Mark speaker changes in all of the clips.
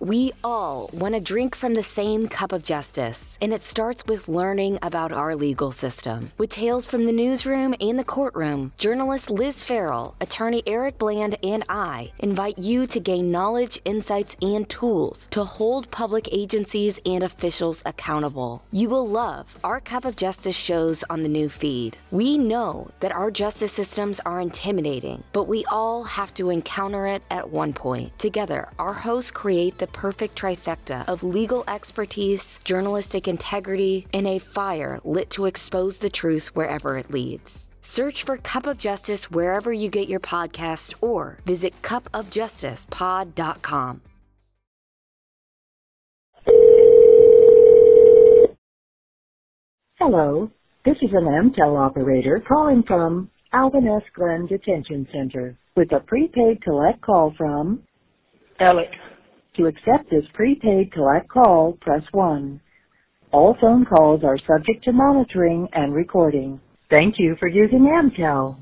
Speaker 1: We all want to drink from the same cup of justice, and it starts with learning about our legal system. With tales from the newsroom and the courtroom, journalist Liz Farrell, attorney Eric Bland, and I invite you to gain knowledge, insights, and tools to hold public agencies and officials accountable. You will love our Cup of Justice shows on the new feed. We know that our justice systems are intimidating, but we all have to encounter it at one point. Together, our hosts create the perfect trifecta of legal expertise, journalistic integrity, and a fire lit to expose the truth wherever it leads. Search for Cup of Justice wherever you get your podcast or visit cupofjusticepod.com.
Speaker 2: Hello, this is an Amtel operator calling from Alvin S. Glenn Detention Center with a prepaid collect call from
Speaker 3: Alec.
Speaker 2: To accept this prepaid collect call, press 1. All phone calls are subject to monitoring and recording. Thank you for using Amtel.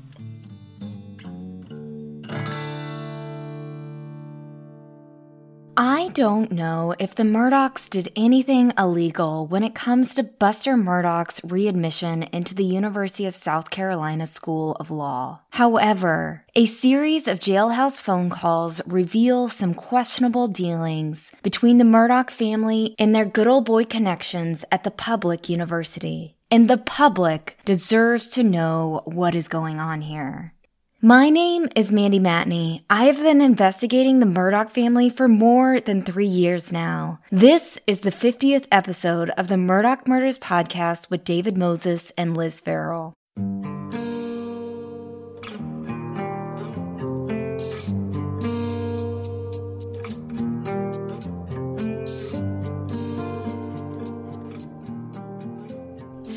Speaker 4: I don't know if the Murdaughs did anything illegal when it comes to Buster Murdaugh's readmission into the University of South Carolina School of Law. However, a series of jailhouse phone calls reveal some questionable dealings between the Murdaugh family and their good old boy connections at the public university. And the public deserves to know what is going on here. My name is Mandy Matney. I have been investigating the Murdaugh family for more than three years now. This is the 50th episode of the Murdaugh Murders podcast with David Moses and Liz Farrell.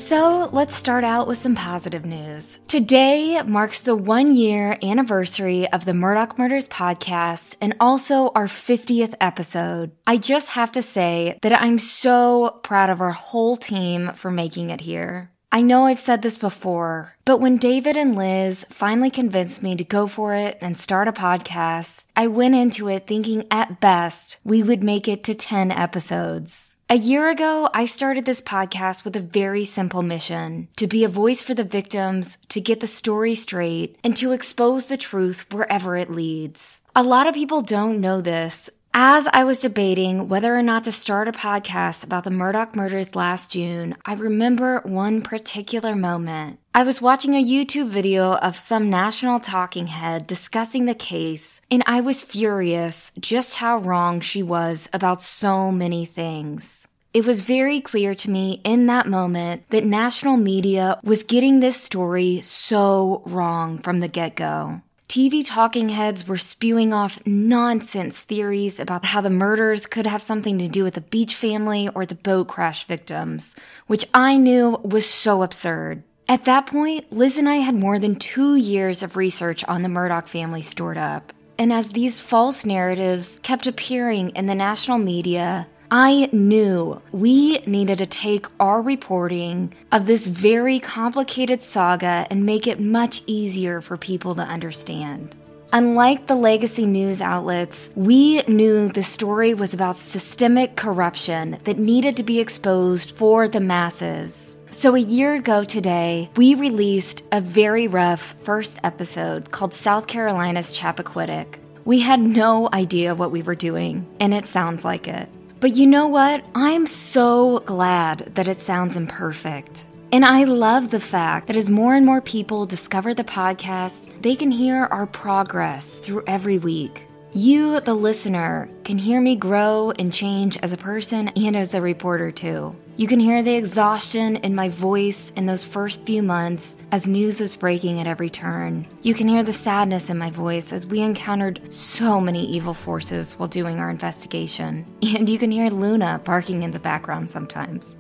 Speaker 4: So let's start out with some positive news. Today marks the one year anniversary of the Murdaugh Murders podcast and also our 50th episode. I just have to say that I'm so proud of our whole team for making it here. I know I've said this before, but when David and Liz finally convinced me to go for it and start a podcast, I went into it thinking at best we would make it to 10 episodes. A year ago, I started this podcast with a very simple mission to be a voice for the victims, to get the story straight, and to expose the truth wherever it leads. A lot of people don't know this. As I was debating whether or not to start a podcast about the Murdaugh murders last June, I remember one particular moment. I was watching a YouTube video of some national talking head discussing the case, and I was furious just how wrong she was about so many things. It was very clear to me in that moment that national media was getting this story so wrong from the get go. TV talking heads were spewing off nonsense theories about how the murders could have something to do with the Beach family or the boat crash victims, which I knew was so absurd. At that point, Liz and I had more than two years of research on the Murdaugh family stored up. And as these false narratives kept appearing in the national media, I knew we needed to take our reporting of this very complicated saga and make it much easier for people to understand. Unlike the legacy news outlets, we knew the story was about systemic corruption that needed to be exposed for the masses. So, a year ago today, we released a very rough first episode called South Carolina's Chappaquiddick. We had no idea what we were doing, and it sounds like it. But you know what? I'm so glad that it sounds imperfect. And I love the fact that as more and more people discover the podcast, they can hear our progress through every week. You, the listener, can hear me grow and change as a person and as a reporter, too. You can hear the exhaustion in my voice in those first few months as news was breaking at every turn. You can hear the sadness in my voice as we encountered so many evil forces while doing our investigation. And you can hear Luna barking in the background sometimes.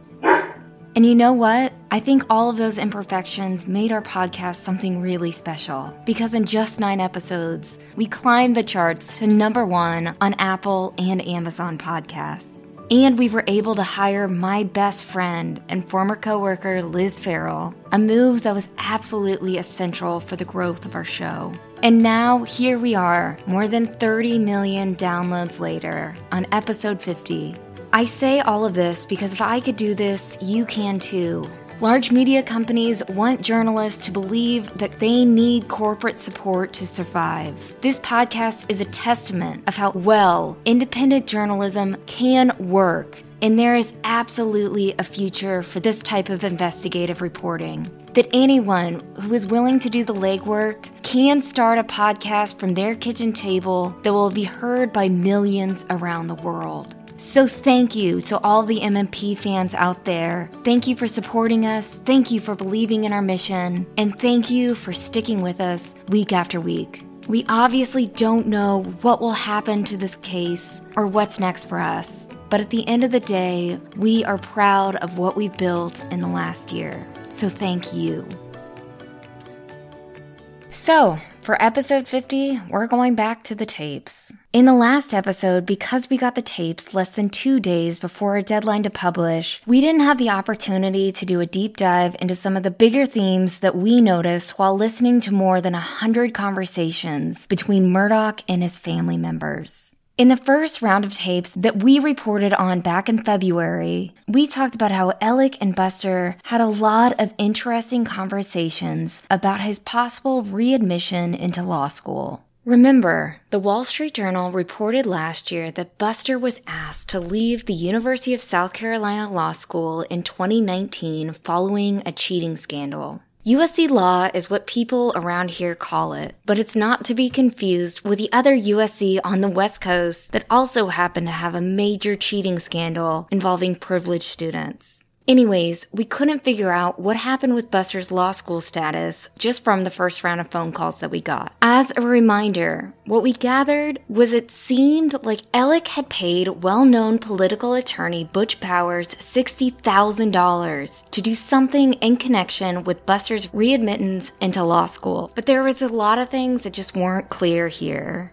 Speaker 4: And you know what? I think all of those imperfections made our podcast something really special because in just nine episodes, we climbed the charts to number one on Apple and Amazon podcasts. And we were able to hire my best friend and former coworker Liz Farrell, a move that was absolutely essential for the growth of our show. And now, here we are, more than 30 million downloads later, on episode 50. I say all of this because if I could do this, you can too. Large media companies want journalists to believe that they need corporate support to survive. This podcast is a testament of how well independent journalism can work, and there is absolutely a future for this type of investigative reporting. That anyone who is willing to do the legwork can start a podcast from their kitchen table that will be heard by millions around the world. So thank you to all the MMP fans out there. Thank you for supporting us. Thank you for believing in our mission. And thank you for sticking with us week after week. We obviously don't know what will happen to this case or what's next for us. But at the end of the day, we are proud of what we've built in the last year. So thank you. So, for episode 50, we're going back to the tapes. In the last episode, because we got the tapes less than two days before our deadline to publish, we didn't have the opportunity to do a deep dive into some of the bigger themes that we noticed while listening to more than a hundred conversations between Murdaugh and his family members. In the first round of tapes that we reported on back in February, we talked about how Alec and Buster had a lot of interesting conversations about his possible readmission into law school. Remember, the Wall Street Journal reported last year that Buster was asked to leave the University of South Carolina Law School in 2019 following a cheating scandal. USC Law is what people around here call it, but it's not to be confused with the other USC on the West Coast that also happened to have a major cheating scandal involving privileged students. Anyways, we couldn't figure out what happened with Buster's law school status just from the first round of phone calls that we got. As a reminder, what we gathered was it seemed like Alec had paid well-known political attorney Butch Bowers $60,000 to do something in connection with Buster's readmittance into law school. But there was a lot of things that just weren't clear here.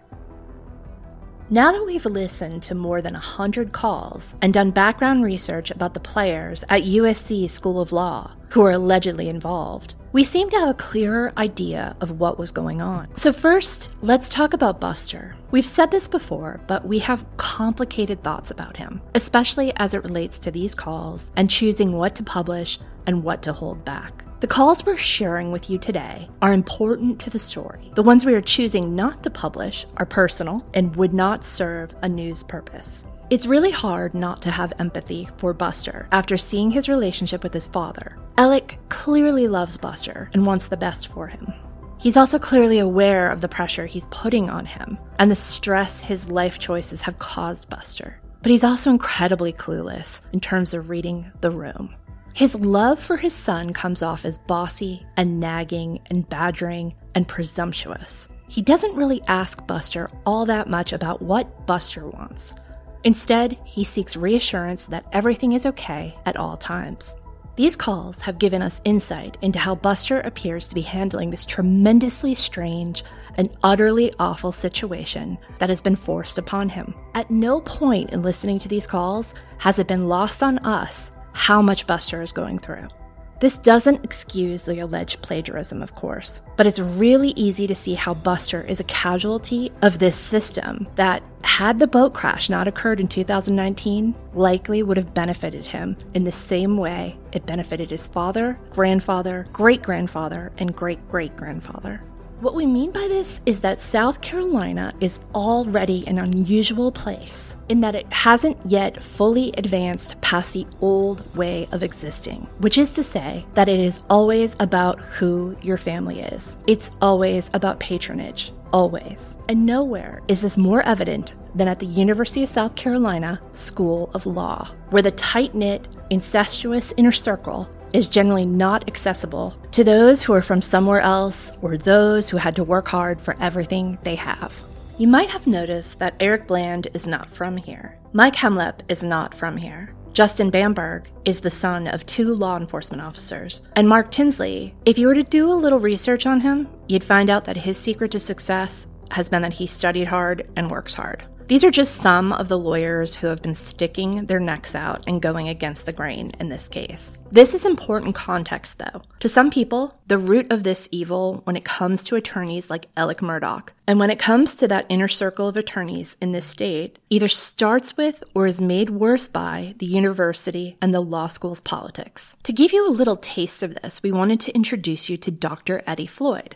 Speaker 3: Now that we've listened to more than 100 calls and done background research about the players at USC School of Law who are allegedly involved, we seem to have a clearer idea of what was going on. So, first, let's talk about Buster. We've said this before, but we have complicated thoughts about him, especially as it relates to these calls and choosing what to publish and what to hold back. The calls we're sharing with you today are important to the story. The ones we are choosing not to publish are personal and would not serve a news purpose. It's really hard not to have empathy for Buster after seeing his relationship with his father. Alec clearly loves Buster and wants the best for him. He's also clearly aware of the pressure he's putting on him and the stress his life choices have caused Buster. But he's also incredibly clueless in terms of reading the room. His love for his son comes off as bossy and nagging and badgering and presumptuous. He doesn't really ask Buster all that much about what Buster wants. Instead, he seeks reassurance that everything is okay at all times. These calls have given us insight into how Buster appears to be handling this tremendously strange and utterly awful situation that has been forced upon him. At no point in listening to these calls has it been lost on us how much Buster is going through. This doesn't excuse the alleged plagiarism, of course, but it's really easy to see how Buster is a casualty of this system that, had the boat crash not occurred in 2019, likely would have benefited him in the same way it benefited his father, grandfather, great grandfather, and great great grandfather. What we mean by this is that South Carolina is already an unusual place in that it hasn't yet fully advanced past the old way of existing, which is to say that it is always about who your family is. It's always about patronage, always. And nowhere is this more evident than at the University of South Carolina School of Law, where the tight knit, incestuous inner circle is generally not accessible to those who are from somewhere else or those who had to work hard for everything they have. You might have noticed that Eric Bland is not from here. Mike Hemlep is not from here. Justin Bamberg is the son of two law enforcement officers. And Mark Tinsley, if you were to do a little research on him, you'd find out that his secret to success has been that he studied hard and works hard. These are just some of the lawyers who have been sticking their necks out and going against the grain in this case. This is important context, though. To some people, the root of this evil when it comes to attorneys like Alec Murdaugh, and when it comes to that inner circle of attorneys in this state, either starts with or is made worse by the university and the law school's politics. To give you a little taste of this, we wanted to introduce you to Dr. Eddie Floyd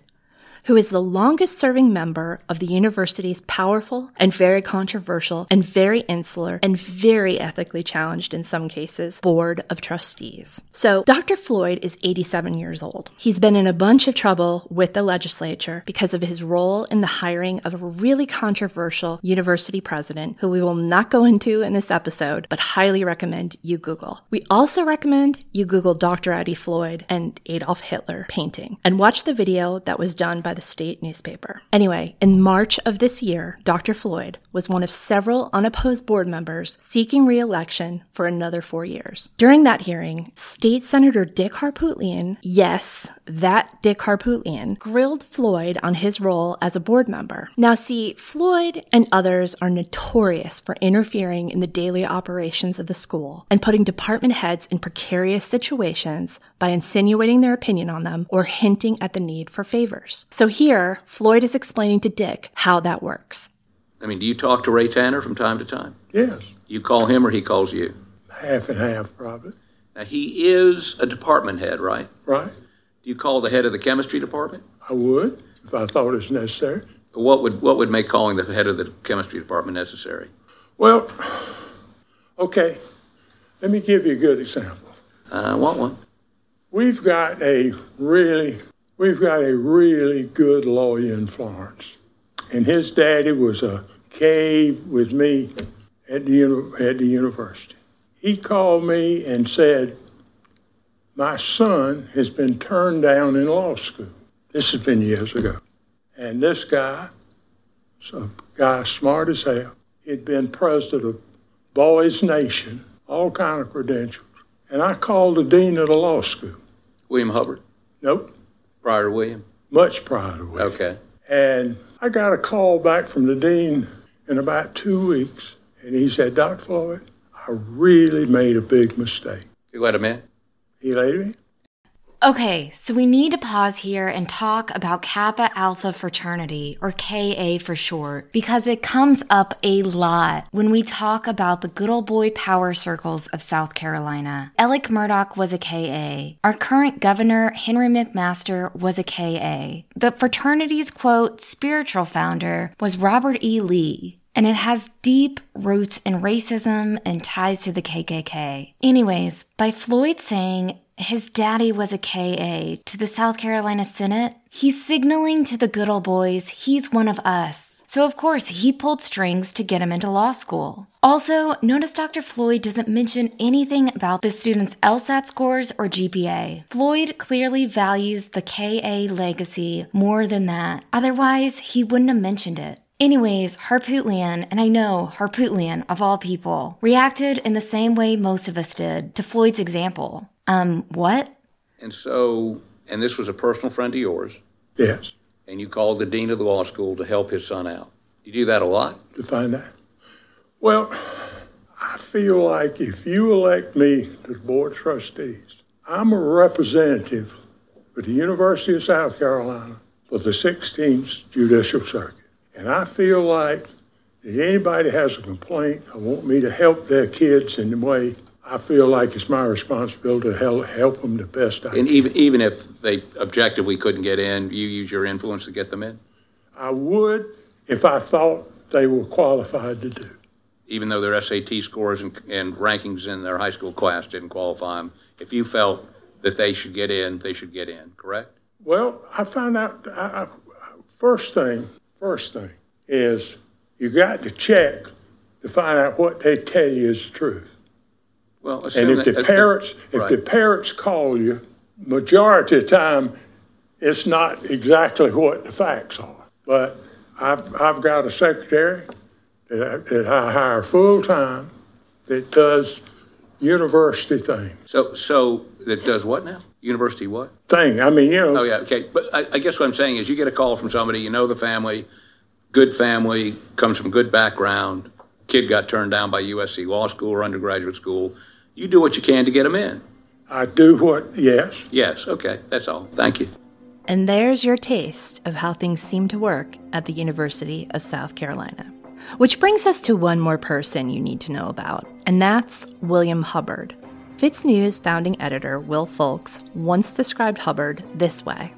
Speaker 3: who is the longest serving member of the university's powerful and very controversial and very insular and very ethically challenged in some cases board of trustees. So Dr. Floyd is 87 years old. He's been in a bunch of trouble with the legislature because of his role in the hiring of a really controversial university president who we will not go into in this episode, but highly recommend you Google. We also recommend you Google Dr. Eddie Floyd and Adolf Hitler painting and watch the video that was done by the state newspaper. Anyway, in March of this year, Dr. Floyd was one of several unopposed board members seeking re election for another four years. During that hearing, State Senator Dick Harpootlian, yes, that Dick Harpootlian, grilled Floyd on his role as a board member. Now, see, Floyd and others are notorious for interfering in the daily operations of the school and putting department heads in precarious situations by insinuating their opinion on them or hinting at the need for favors. So here, Floyd is explaining to Dick how that works.
Speaker 5: I mean, do you talk to Ray Tanner from time to time?
Speaker 6: Yes,
Speaker 5: You call him or he calls you?
Speaker 6: half and half probably.
Speaker 5: Now, he is a department head, right?
Speaker 6: Right?
Speaker 5: Do you call the head of the chemistry department?
Speaker 6: I would if I thought it was necessary.
Speaker 5: What would, what would make calling the head of the chemistry department necessary?
Speaker 6: Well, okay. Let me give you a good example.
Speaker 5: I want one.
Speaker 6: We've got a really, we've got a really good lawyer in Florence, and his daddy was a K with me at the at the university. He called me and said, "My son has been turned down in law school." This has been years ago, and this guy, some guy smart as hell, he'd been president of Boys Nation, all kind of credentials. And I called the dean of the law school.
Speaker 5: William Hubbard,
Speaker 6: Nope,
Speaker 5: prior to William.
Speaker 6: much prior to William.
Speaker 5: Okay.
Speaker 6: And I got a call back from the dean in about two weeks, and he said, Dr. Floyd, I really made a big mistake.
Speaker 5: You let him in?
Speaker 6: He let me.
Speaker 4: Okay, so we need to pause here and talk about Kappa Alpha Fraternity, or KA for short, because it comes up a lot when we talk about the good old boy power circles of South Carolina. Alec Murdaugh was a KA. Our current governor, Henry McMaster, was a KA. The fraternity's quote, spiritual founder was Robert E. Lee and it has deep roots in racism and ties to the KKK. Anyways, by Floyd saying his daddy was a KA to the South Carolina Senate, he's signaling to the good old boys he's one of us. So of course he pulled strings to get him into law school. Also, notice Dr. Floyd doesn't mention anything about the student's LSAT scores or GPA. Floyd clearly values the KA legacy more than that. Otherwise, he wouldn't have mentioned it. Anyways, Harpootlian, and I know Harpootlian of all people, reacted in the same way most of us did to Floyd's example. Um, what?
Speaker 5: And so, and this was a personal friend of yours,
Speaker 6: Yes,
Speaker 5: and you called the dean of the law school to help his son out. You do that a lot?
Speaker 6: to find out. Well, I feel like if you elect me to the Board of Trustees, I'm a representative for the University of South Carolina for the 16th Judicial Circuit. And I feel like if anybody has a complaint or want me to help their kids in the way, I feel like it's my responsibility to help, help them the best I
Speaker 5: And
Speaker 6: can.
Speaker 5: even, even if they objectively couldn't get in, you use your influence to get them in?
Speaker 6: I would if I thought they were qualified to do.
Speaker 5: Even though their SAT scores and, and rankings in their high school class didn't qualify them, if you felt that they should get in, they should get in, correct?
Speaker 6: Well, I found out, I, I, first thing, first thing is you got to check to find out what they tell you is the truth.
Speaker 5: Well,
Speaker 6: And if the parents, if the
Speaker 5: Right.
Speaker 6: parents call you, majority of the time, it's not exactly what the facts are. But I've, I've got a secretary that I, that I hire full-time that does university things.
Speaker 5: So, so that does what now? University what?
Speaker 6: Thing, I mean, you know.
Speaker 5: Oh, yeah, okay. But I, I guess what I'm saying is you get a call from somebody, you know the family, good family, comes from good background, kid got turned down by USC Law School or undergraduate school. You do what you can to get them in.
Speaker 6: I do what, yes.
Speaker 5: Yes, okay, that's all. Thank you.
Speaker 3: And there's your taste of how things seem to work at the University of South Carolina. Which brings us to one more person you need to know about, and that's William Hubbard. FITSNews founding editor Will Folks once described Hubbard this way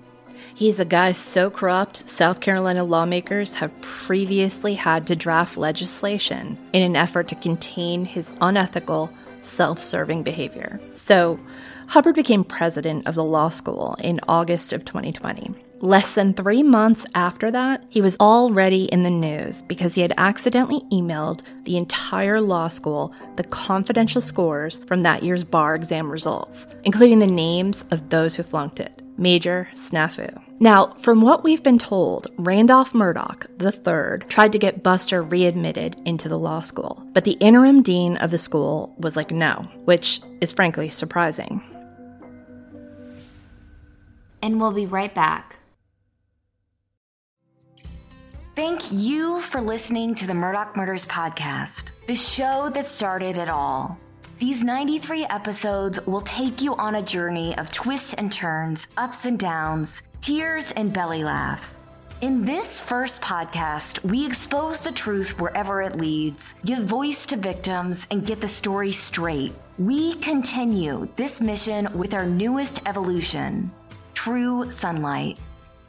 Speaker 3: He's a guy so corrupt, South Carolina lawmakers have previously had to draft legislation in an effort to contain his unethical, self serving behavior. So, Hubbard became president of the law school in August of 2020. Less than three months after that, he was already in the news because he had accidentally emailed the entire law school the confidential scores from that year's bar exam results, including the names of those who flunked it. Major snafu. Now, from what we've been told, Randolph Murdaugh III tried to get Buster readmitted into the law school, but the interim dean of the school was like no, which is frankly surprising.
Speaker 4: And we'll be right back. Thank you for listening to the Murdaugh Murders Podcast, the show that started it all. These 93 episodes will take you on a journey of twists and turns, ups and downs, tears and belly laughs. In this first podcast, we expose the truth wherever it leads, give voice to victims, and get the story straight. We continue this mission with our newest evolution True Sunlight.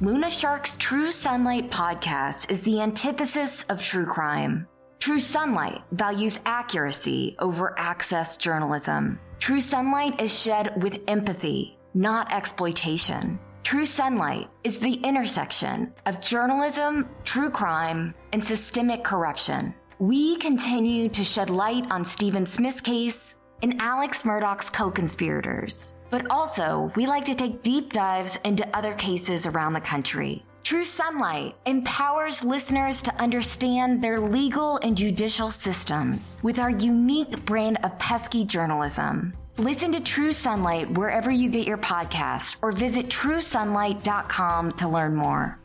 Speaker 4: Luna Shark's True Sunlight podcast is the antithesis of true crime. True Sunlight values accuracy over access journalism. True Sunlight is shed with empathy, not exploitation. True Sunlight is the intersection of journalism, true crime, and systemic corruption. We continue to shed light on Stephen Smith's case and Alex Murdaugh's co conspirators. But also, we like to take deep dives into other cases around the country. True Sunlight empowers listeners to understand their legal and judicial systems with our unique brand of pesky journalism. Listen to True Sunlight wherever you get your podcast or visit truesunlight.com to learn more.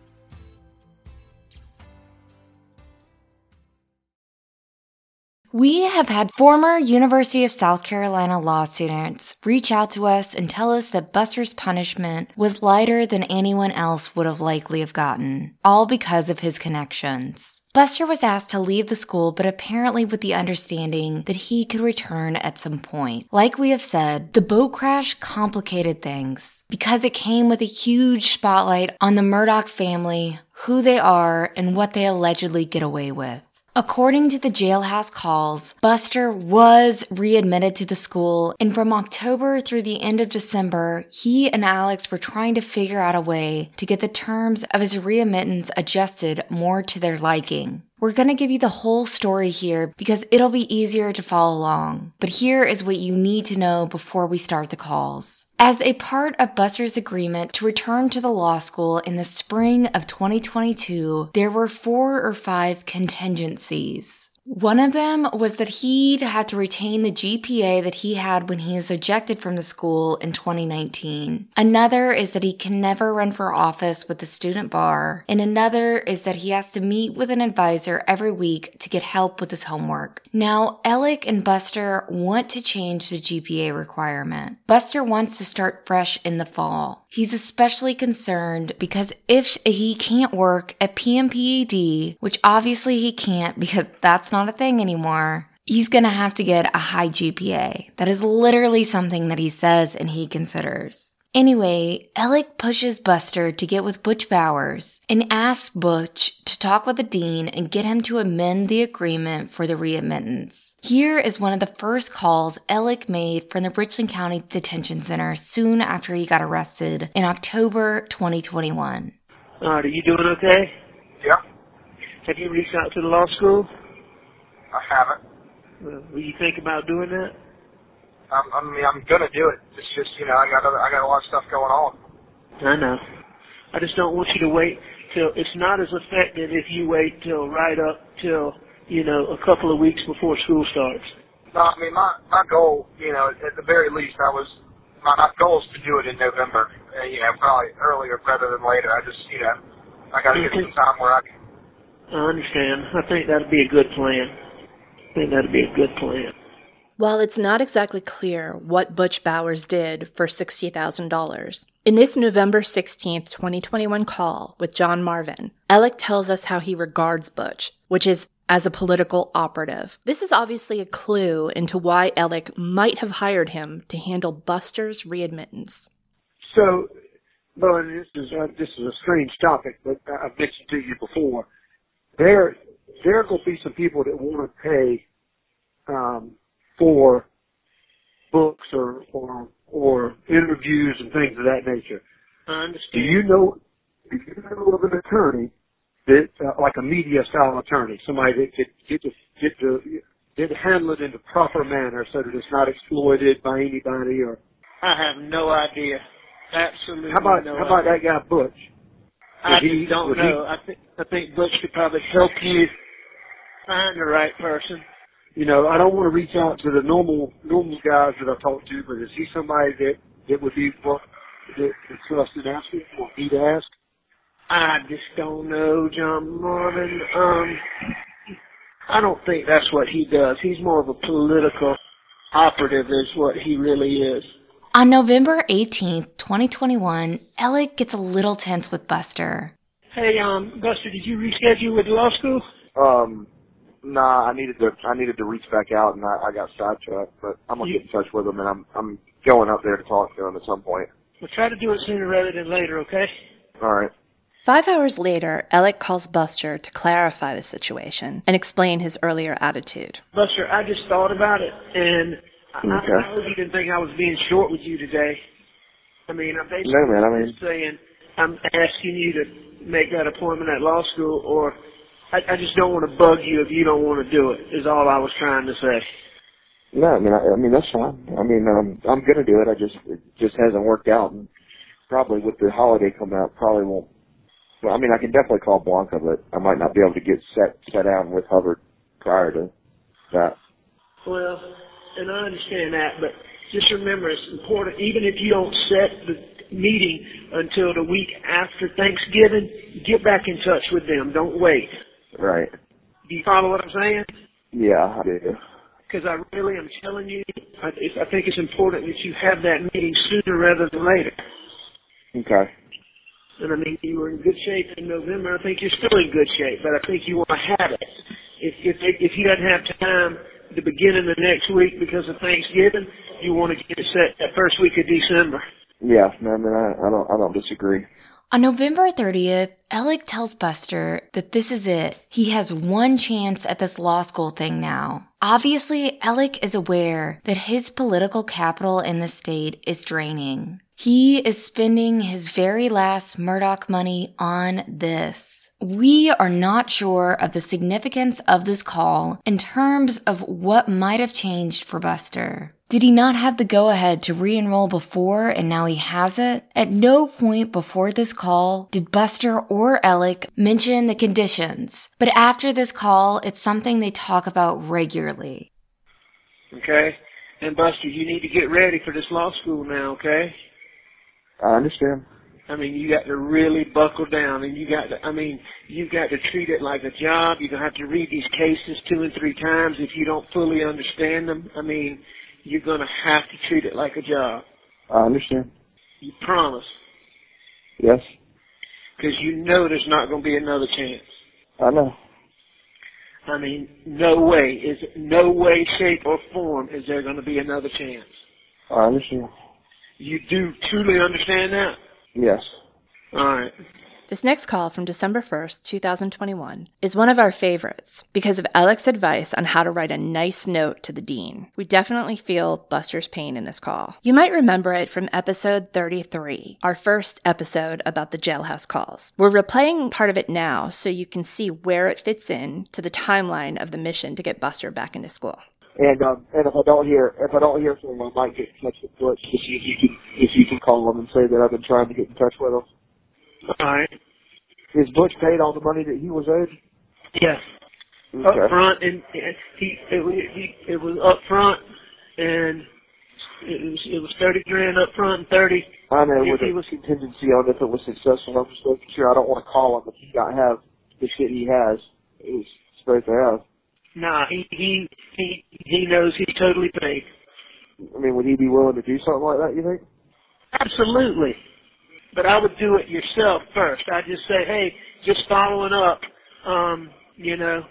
Speaker 4: We have had former University of South Carolina law students reach out to us and tell us that Buster's punishment was lighter than anyone else would have likely have gotten, all because of his connections. Buster was asked to leave the school, but apparently with the understanding that he could return at some point. Like we have said, the boat crash complicated things because it came with a huge spotlight on the Murdaugh family, who they are, and what they allegedly get away with. According to the jailhouse calls, Buster was readmitted to the school, and from October through the end of December, he and Alex were trying to figure out a way to get the terms of his readmittance adjusted more to their liking. We're going to give you the whole story here because it'll be easier to follow along. But here is what you need to know before we start the calls. As a part of Buster's agreement to return to the law school in the spring of 2022, there were four or five contingencies. One of them was that he'd had to retain the GPA that he had when he was ejected from the school in 2019. Another is that he can never run for office with the student bar. And another is that he has to meet with an advisor every week to get help with his homework. Now, Alec and Buster want to change the GPA requirement. Buster wants to start fresh in the fall. He's especially concerned because if he can't work at PMPED, which obviously he can't because that's not a thing anymore, he's gonna have to get a high GPA. That is literally something that he says and he considers. Anyway, Alec pushes Buster to get with Butch Bowers and asks Butch to talk with the dean and get him to amend the agreement for the readmittance. Here is one of the first calls Alec made from the Richland County Detention Center soon after he got arrested in October 2021.
Speaker 7: Alright, are you doing okay?
Speaker 8: Yeah,
Speaker 7: Have you reached out to the law school?
Speaker 8: I haven't.
Speaker 7: Uh, will you think about doing that?
Speaker 8: I'm, I mean, I'm gonna do it. It's just, you know, I got other, I got a lot of stuff going on.
Speaker 7: I know. I just don't want you to wait till it's not as effective if you wait till right up till you know a couple of weeks before school starts.
Speaker 8: No, I mean, my my goal, you know, at the very least, I was my, my goal is to do it in November. Uh, you know, probably earlier rather than later. I just, you know, I got to get some time where I can
Speaker 7: I understand. I think that'd be a good plan. I think that'd be a good plan.
Speaker 3: While it's not exactly clear what Butch Bowers did for $60,000, in this November 16, 2021 call with John Marvin, Alec tells us how he regards Butch, which is as a political operative. This is obviously a clue into why Alec might have hired him to handle Buster's readmittance.
Speaker 9: So, well, this is uh, this is a strange topic, but I've mentioned to you before. There, there are going to be some people that want to pay um, for books or or or interviews and things of that nature.
Speaker 7: I understand.
Speaker 9: Do you know? Do you know of an attorney that, uh, like a media style attorney, somebody that could get to get to get to handle it in the proper manner so that it's not exploited by anybody or?
Speaker 7: I have no idea. Absolutely.
Speaker 9: How about
Speaker 7: no
Speaker 9: how about
Speaker 7: idea.
Speaker 9: that guy Butch?
Speaker 7: I
Speaker 9: he-
Speaker 7: don't
Speaker 9: would he-
Speaker 7: know. I think I think Butch could probably help you find the right person.
Speaker 9: You know, I don't want to reach out to the normal normal guys that I talk to, but is he somebody that that would be what that that trusted asking or he'd ask?
Speaker 7: I just don't know, John Marvin. Um, I don't think that's what he does. He's more of a political operative, is what he really is.
Speaker 4: On November 18th, 2021, Alec gets a little tense with Buster.
Speaker 7: Hey, um, Buster, did you reschedule with law school?
Speaker 10: Um, nah, I needed to I needed to reach back out and I, I got sidetracked, but I'm gonna
Speaker 7: You-
Speaker 10: get in touch with him and I'm I'm going up there to talk to him at some point.
Speaker 7: We'll try to do it sooner rather than later, okay?
Speaker 10: All right.
Speaker 3: Five hours later, Alec calls Buster to clarify the situation and explain his earlier attitude.
Speaker 7: Buster, I just thought about it, and I,
Speaker 10: Okay.
Speaker 7: I hope you didn't think I was being short with you today. I mean, I'm basically
Speaker 10: No, man, I mean-
Speaker 7: just saying I'm asking you to make that appointment at law school, or I, I just don't want to bug you if you don't want to do it. Is all I was trying to say.
Speaker 10: No, I mean I, I mean that's fine. I mean um I'm gonna do it. I just it just hasn't worked out and probably with the holiday coming up probably won't well, I mean I can definitely call Blanca but I might not be able to get set set down with Hubbard prior to that.
Speaker 7: Well, and I understand that, but just remember it's important, even if you don't set the meeting until the week after Thanksgiving, get back in touch with them. Don't wait.
Speaker 10: Right.
Speaker 7: Do you follow what I'm saying?
Speaker 10: Yeah, I do.
Speaker 7: Because I really am telling you, I, I think it's important that you have that meeting sooner rather than later.
Speaker 10: Okay.
Speaker 7: And I mean, you were in good shape in November. I think you're still in good shape, but I think you want to have it. If if if he doesn't have time the beginning of next week because of Thanksgiving, you want to get it set that first week of December.
Speaker 10: Yeah, no, I mean I, I don't I don't disagree.
Speaker 4: On November 30th, Alec tells Buster that this is it. He has one chance at this law school thing now. Obviously, Alec is aware that his political capital in the state is draining. He is spending his very last Murdaugh money on this. We are not sure of the significance of this call in terms of what might have changed for Buster. Did he not have the go ahead to re enroll before and now he has it? At no point before this call did Buster or Alec mention the conditions, but after this call, it's something they talk about regularly.
Speaker 7: Okay. And Buster, you need to get ready for this law school now. Okay.
Speaker 10: I understand.
Speaker 7: I mean, you got to really buckle down, and you got to. I mean, you got to treat it like a job. You're gonna have to read these cases two and three times if you don't fully understand them. I mean, you're gonna have to treat it like a job.
Speaker 10: I understand.
Speaker 7: You promise,
Speaker 10: Yes.
Speaker 7: because you know there's not gonna be another chance.
Speaker 10: I know.
Speaker 7: I mean, no way is no way, shape, or form is there gonna be another chance.
Speaker 10: I understand.
Speaker 7: You do truly understand that?
Speaker 10: Yes.
Speaker 7: All right.
Speaker 3: This next call from December 1st, 2021, is one of our favorites because of Alec's advice on how to write a nice note to the dean. We definitely feel Buster's pain in this call. You might remember it from episode 33, our first episode about the jailhouse calls. We're replaying part of it now so you can see where it fits in to the timeline of the mission to get Buster back into school.
Speaker 9: And um, and if I don't hear if I don't hear from him, I might get in touch with Butch to see if you can if you can call him and say that I've been trying to get in touch with him.
Speaker 7: All right.
Speaker 9: Is Butch paid all the money that he was owed?
Speaker 7: Yes.
Speaker 9: Okay.
Speaker 7: Up front, and, and he it, was- he it was up front, and it was it was thirty grand up front and thirty.
Speaker 9: I know
Speaker 7: If
Speaker 9: with
Speaker 7: he
Speaker 9: a
Speaker 7: was-
Speaker 9: contingency on if it was successful. I'm just making sure I don't want to call him if he got have the shit he has.
Speaker 10: supposed to have.
Speaker 7: Nah, he he he he knows he's totally paid.
Speaker 10: I mean, would he be willing to do something like that? You think?
Speaker 7: Absolutely. But I would do it yourself first. I'd just say, hey, just following up. Um, you know,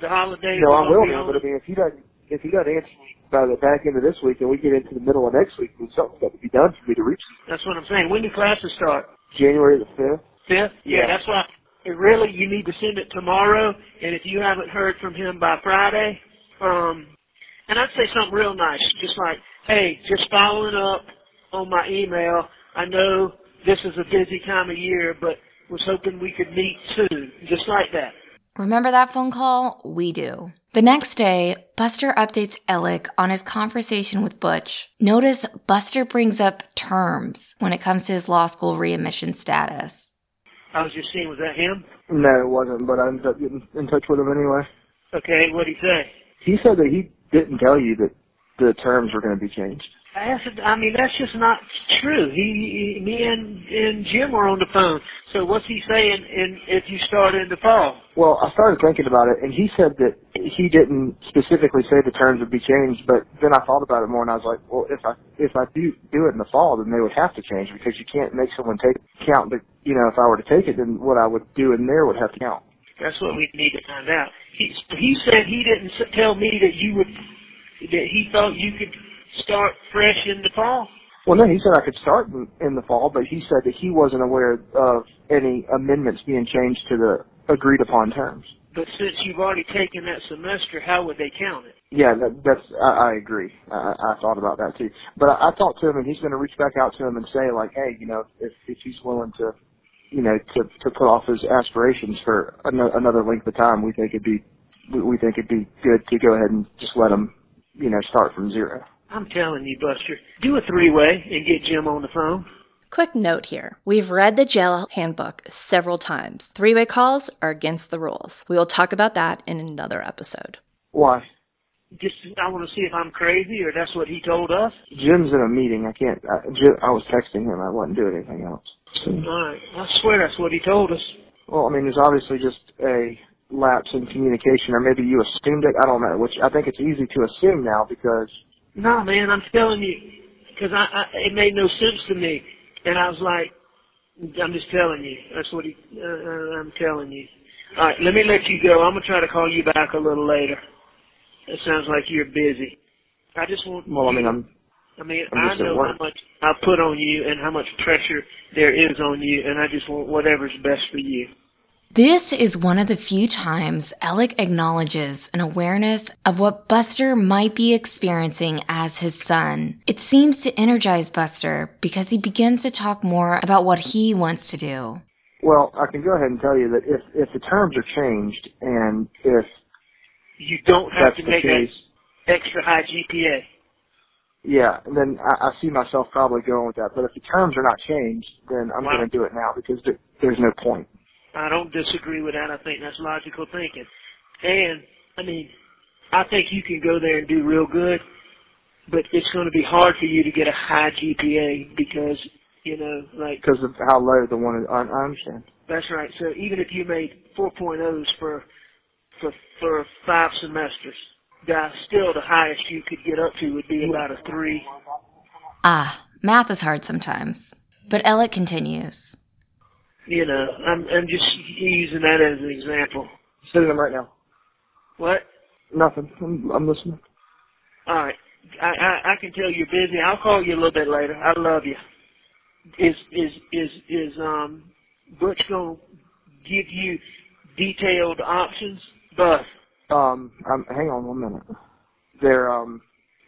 Speaker 7: the holidays.
Speaker 10: No, I
Speaker 7: will be
Speaker 10: But I mean, if he doesn't, if he doesn't answer me by the back end of this week, and we get into the middle of next week, then something's got to be done for me to reach
Speaker 7: That's what I'm saying. When do classes start?
Speaker 10: January the fifth.
Speaker 7: Fifth? Yeah,
Speaker 10: Yeah.
Speaker 7: that's why. It really, you need to send it tomorrow, and if you haven't heard from him by Friday, um, and I'd say something real nice, just like, hey, just following up on my email. I know this is a busy time of year, but was hoping we could meet soon, just like that.
Speaker 4: Remember that phone call? We do. The next day, Buster updates Alec on his conversation with Butch. Notice Buster brings up terms when it comes to his law school readmission status.
Speaker 7: I was just seeing, was that him?
Speaker 10: No, it wasn't. But I ended up getting in touch with him anyway.
Speaker 7: Okay, what'd he say?
Speaker 10: He said that he didn't tell you that the terms were going to be changed.
Speaker 7: That's, I mean, that's just not true. He, he me and, and Jim were on the phone. So what's he saying in, if you start in the fall?
Speaker 10: Well, I started thinking about it, and he said that he didn't specifically say the terms would be changed. But then I thought about it more, and I was like, well, if I if I do do it in the fall, then they would have to change because you can't make someone take count. But you know, if I were to take it, then what I would do in there would have to count.
Speaker 7: That's what we need to find out. He he said he didn't s- tell me that you would that he thought you could start fresh in the fall.
Speaker 10: Well, no, he said I could start in, in the fall, but he said that he wasn't aware of any amendments being changed to the agreed upon terms.
Speaker 7: But since you've already taken that semester, how would they count it?
Speaker 10: Yeah, that, that's I, I agree. I, I thought about that too. But I, I talked to him, and he's going to reach back out to him and say like, hey, you know, if if he's willing to, you know, to to put off his aspirations for ano- another length of time, we think it'd be we, we think it'd be good to go ahead and just let him, you know, start from zero.
Speaker 7: I'm telling you, Buster, do a three-way and get Jim on the phone.
Speaker 3: Quick note here. We've read the jail handbook several times. Three way calls are against the rules. We will talk about that in another episode.
Speaker 10: Why?
Speaker 7: Just I want to see if I'm crazy or that's what he told us.
Speaker 10: Jim's in a meeting. I can't. I, Jim, I was texting him. I wasn't doing anything else. So,
Speaker 7: All right, I swear that's what he told us.
Speaker 10: well, I mean, there's obviously just a lapse in communication, or maybe you assumed it. I don't know. Which I think it's easy to assume now because
Speaker 7: No, man, I'm telling you, because I, I it made no sense to me, and I was like, I'm just telling you. That's what he. Uh, I'm telling you. All right, let me let you go. I'm gonna try to call you back a little later. It sounds like you're busy. I just want.
Speaker 10: well, I mean, I'm
Speaker 7: I mean,
Speaker 10: I'm
Speaker 7: I know how much I put on you and how much pressure there is on you, and I just want whatever's best for you.
Speaker 4: This is one of the few times Alec acknowledges an awareness of what Buster might be experiencing as his son. It seems to energize Buster because he begins to talk more about what he wants to do.
Speaker 10: well. I can go ahead and tell you that if if the terms are changed and if
Speaker 7: You don't have
Speaker 10: that's
Speaker 7: to
Speaker 10: the
Speaker 7: make
Speaker 10: case,
Speaker 7: an extra high GPA.
Speaker 10: yeah, and then I, I see myself probably going with that. But if the terms are not changed, then I'm
Speaker 7: Wow.
Speaker 10: going to do it now because there, there's no point.
Speaker 7: I don't disagree with that. I think that's logical thinking. And, I mean, I think you can go there and do real good, but it's going to be hard for you to get a high GPA because, you know, like,
Speaker 10: Because of how low the one is, I, I understand.
Speaker 7: that's right. So even if you made 4.0s for, for, for five semesters, that still the highest you could get up to would be about a three.
Speaker 4: Ah, math is hard sometimes. But Alec continues.
Speaker 7: You know, I'm, I'm just using that as an example.
Speaker 10: Sending them right now.
Speaker 7: What?
Speaker 10: Nothing. I'm, I'm listening.
Speaker 7: All right. I, I I can tell you're busy. I'll call you a little bit later. I love you. Is is is is um Butch gonna give you detailed options? Buff.
Speaker 10: Um, um, hang on one minute. They're um,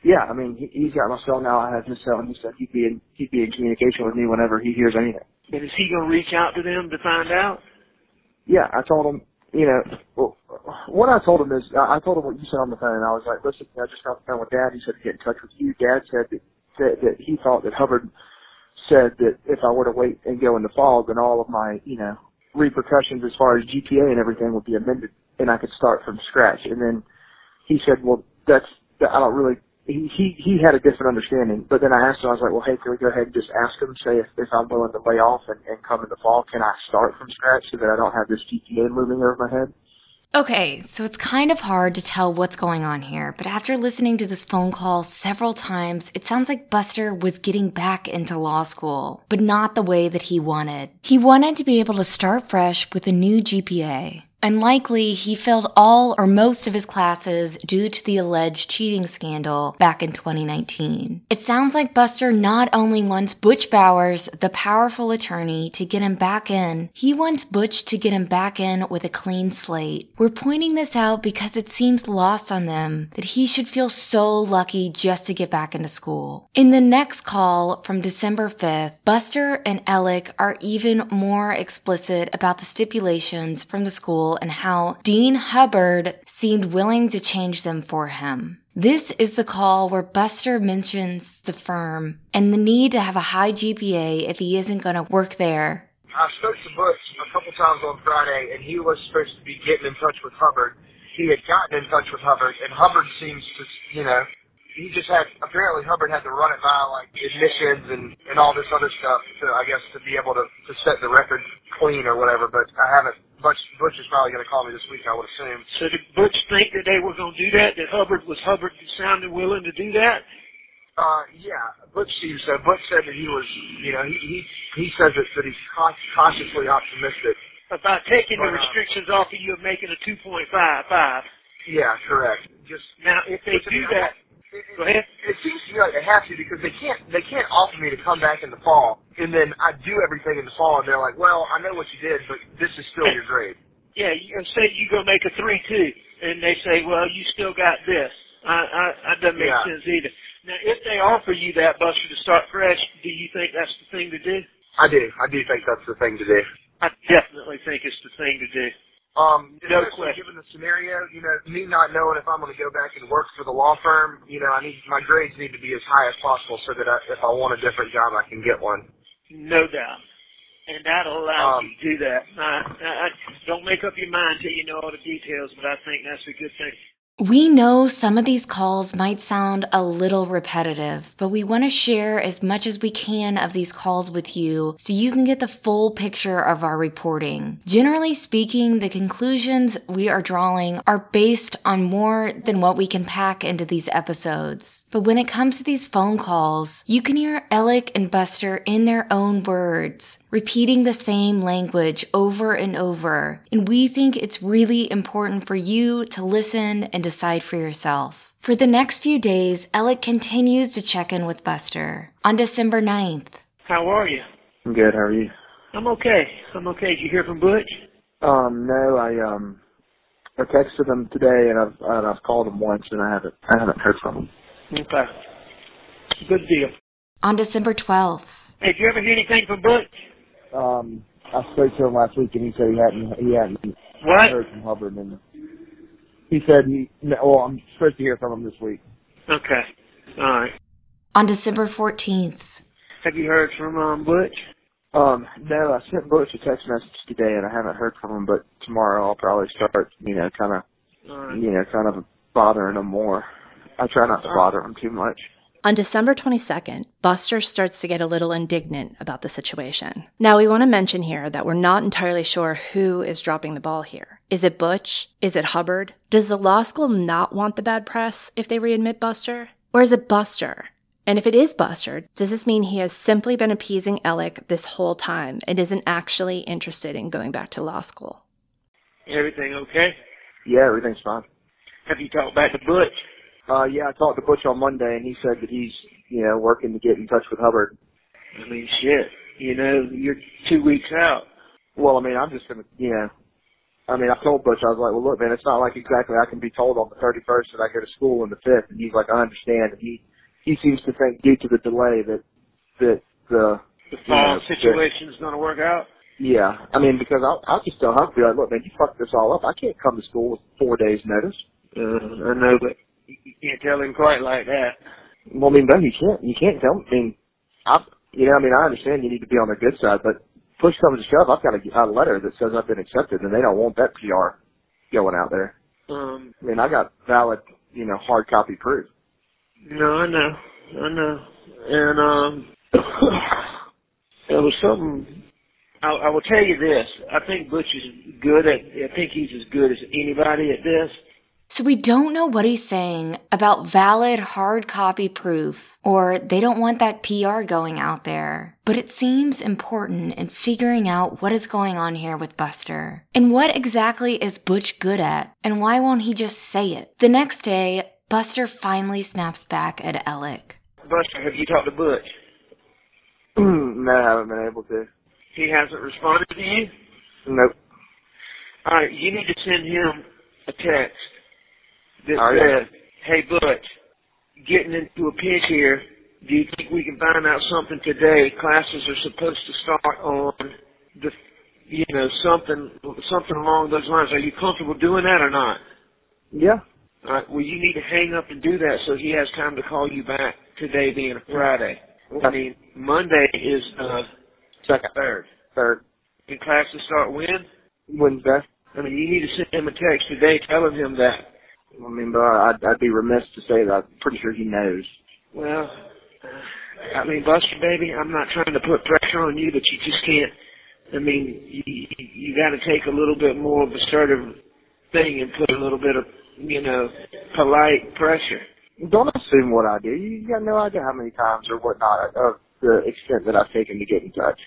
Speaker 10: yeah. I mean, he, he's got my cell now. I have his cell, and he said he'd be in he'd be in communication with me whenever he hears anything.
Speaker 7: And is he gonna reach out to them to find out?
Speaker 10: Yeah, I told him. You know, what I told him is, I told him what you said on the phone, I was like, listen, I just got off the phone with Dad. He said to get in touch with you. Dad said that that, that he thought that Hubbard said that if I were to wait and go in the fall, then all of my, you know, repercussions as far as GPA and everything would be amended, and I could start from scratch. And then he said, well, that's I don't really. He he had a different understanding, but then I asked him. I was like, well, hey, can we go ahead and just ask him, say if if I'm willing to lay off and, and come in the fall, can I start from scratch so that I don't have this GPA looming over my head?
Speaker 4: Okay, so it's kind of hard to tell what's going on here, but after listening to this phone call several times, it sounds like Buster was getting back into law school, but not the way that he wanted. He wanted to be able to start fresh with a new GPA. And likely he failed all or most of his classes due to the alleged cheating scandal back in 2019. It sounds like Buster not only wants Butch Bowers, the powerful attorney, to get him back in, he wants Butch to get him back in with a clean slate. We're pointing this out because it seems lost on them that he should feel so lucky just to get back into school. In the next call from December 5th, Buster and Alec are even more explicit about the stipulations from the school and how Dean Hubbard seemed willing to change them for him. This is the call where Buster mentions the firm and the need to have a high GPA if he isn't going to work there.
Speaker 8: I spoke to Butch a couple times on Friday, and he was supposed to be getting in touch with Hubbard. He had gotten in touch with Hubbard, and Hubbard seems to, you know, he just had apparently Hubbard had to run it by like admissions and and all this other stuff to I guess to be able to to set the record clean or whatever. But I haven't. Butch Butch is probably going to call me this week. I would assume.
Speaker 7: So did Butch think that they were going to do that? That Hubbard was Hubbard sounded willing to do that?
Speaker 8: Uh, yeah, Butch seems so. Butch said that he was, you know, he he he says that, that he's cautiously optimistic
Speaker 7: about taking the restrictions off of you of making a 2.55.
Speaker 8: Yeah, correct. Just
Speaker 7: now, if they do that, Go ahead.
Speaker 8: It seems to me like they have to because they can't they can't offer me to come back in the fall and then I do everything in the fall and they're like, well, I know what you did, but this is still your grade.
Speaker 7: Yeah, you say you go make a three two, and they say, well, you still got this. I, I, that doesn't make
Speaker 8: Yeah.
Speaker 7: sense either. Now, if they offer you that, Buster, to start fresh, do you think that's the thing to do?
Speaker 8: I do. I do think that's the thing to do.
Speaker 7: I definitely think it's the thing to do.
Speaker 8: Um,
Speaker 7: No
Speaker 8: especially
Speaker 7: question.
Speaker 8: given the scenario, you know, me not knowing if I'm going to go back and work for the law firm, you know, I need my grades need to be as high as possible so that I, if I want a different job, I can get one.
Speaker 7: No doubt. And that'll allow
Speaker 8: Um,
Speaker 7: you to do that. I, I, I, don't make up your mind till you know all the details, but I think that's a good thing.
Speaker 4: We know some of these calls might sound a little repetitive, but we want to share as much as we can of these calls with you so you can get the full picture of our reporting. Generally speaking, the conclusions we are drawing are based on more than what we can pack into these episodes. But when it comes to these phone calls, you can hear Alec and Buster in their own words repeating the same language over and over. And we think it's really important for you to listen and decide for yourself. For the next few days, Alec continues to check in with Buster. On December 9th,
Speaker 7: How are you?
Speaker 10: I'm good. How are you?
Speaker 7: I'm okay. I'm okay. Did you hear from Butch?
Speaker 10: Um, no, I um, I texted him today, and I've and I've called him once, and I haven't I haven't heard from him.
Speaker 7: Okay. Good deal.
Speaker 4: on December 12th,
Speaker 7: Hey, did you ever hear anything from Butch?
Speaker 10: Um, I spoke to him last week, and he said he hadn't he hadn't
Speaker 7: What?
Speaker 10: heard from Hubbard, and he said he no, well, I'm supposed to hear from him this week.
Speaker 7: Okay. All right.
Speaker 4: on December 14th,
Speaker 7: Have you heard from um, Butch?
Speaker 10: Um, no, I sent Butch a text message today, and I haven't heard from him. But tomorrow, I'll probably start, you know, kind of,
Speaker 7: All right.
Speaker 10: you know, kind of bothering him more. I try not to bother him too much.
Speaker 3: On December 22nd, Buster starts to get a little indignant about the situation. Now, we want to mention here that we're not entirely sure who is dropping the ball here. Is it Butch? Is it Hubbard? Does the law school not want the bad press if they readmit Buster? Or is it Buster? And if it is Buster, does this mean he has simply been appeasing Alec this whole time and isn't actually interested in going back to law school?
Speaker 7: Everything okay?
Speaker 10: Yeah, everything's fine.
Speaker 7: Have you talked back to Butch?
Speaker 10: Uh, yeah, I talked to Butch on Monday, and he said that he's, you know, working to get in touch with Hubbard.
Speaker 7: I mean, shit. You know, you're two weeks out.
Speaker 10: Well, I mean, I'm just gonna, you know, I mean, I told Butch, I was like, well, look, man, it's not like exactly I can be told on the 31st that I go to school on the 5th, and he's like, I understand, and he, he seems to think due to the delay that, that the,
Speaker 7: The
Speaker 10: you
Speaker 7: fall
Speaker 10: know, that-
Speaker 7: situation's going to work out.
Speaker 10: Yeah, I mean, because I'll, I'll just tell be like, look, man, you fucked this all up. I can't come to school with four days' notice.
Speaker 7: Uh, I know, but you can't tell him quite like that.
Speaker 10: Well, I mean, no, you can't. You can't tell. I mean, I, you know, I mean, I understand you need to be on the good side, but push comes to shove, I've got a, a letter that says I've been accepted, and they don't want that PR going out there.
Speaker 7: Um,
Speaker 10: I mean, I got valid, you know, hard copy proof.
Speaker 7: no, I know. I know. And, um, there was something, I, I will tell you this. I think Butch is good at. I think he's as good as anybody at this.
Speaker 4: So we don't know what he's saying about valid hard copy proof, or they don't want that PR going out there. But it seems important in figuring out what is going on here with Buster. And what exactly is Butch good at? And why won't he just say it? The next day, Buster finally snaps back at Alec.
Speaker 7: Buster, have you talked to Butch?
Speaker 10: no, I haven't been able to.
Speaker 7: He hasn't responded to you?
Speaker 10: Nope.
Speaker 7: Alright, you need to send him a text that
Speaker 10: All right.
Speaker 7: says, Hey Butch, getting into a pinch here. Do you think we can find out something today? Classes are supposed to start on the, you know, something, something along those lines. Are you comfortable doing that or not?
Speaker 10: Yeah.
Speaker 7: All right. Well, you need to hang up and do that so he has time to call you back. Today being a Friday. I mean, Monday is uh
Speaker 10: Second.
Speaker 7: third.
Speaker 10: Third.
Speaker 7: And classes start when?
Speaker 10: Wednesday.
Speaker 7: I mean, you need to send him a text today telling him that.
Speaker 10: I mean, but I'd, I'd be remiss to say that. I'm pretty sure he knows.
Speaker 7: Well, I mean, Buster, baby, I'm not trying to put pressure on you, but you just can't. I mean, you, you got to take a little bit more of assertive thing and put a little bit of, you know, polite pressure.
Speaker 10: Don't assume what I do. You got no idea how many times or whatnot of the extent that I've taken to get in touch.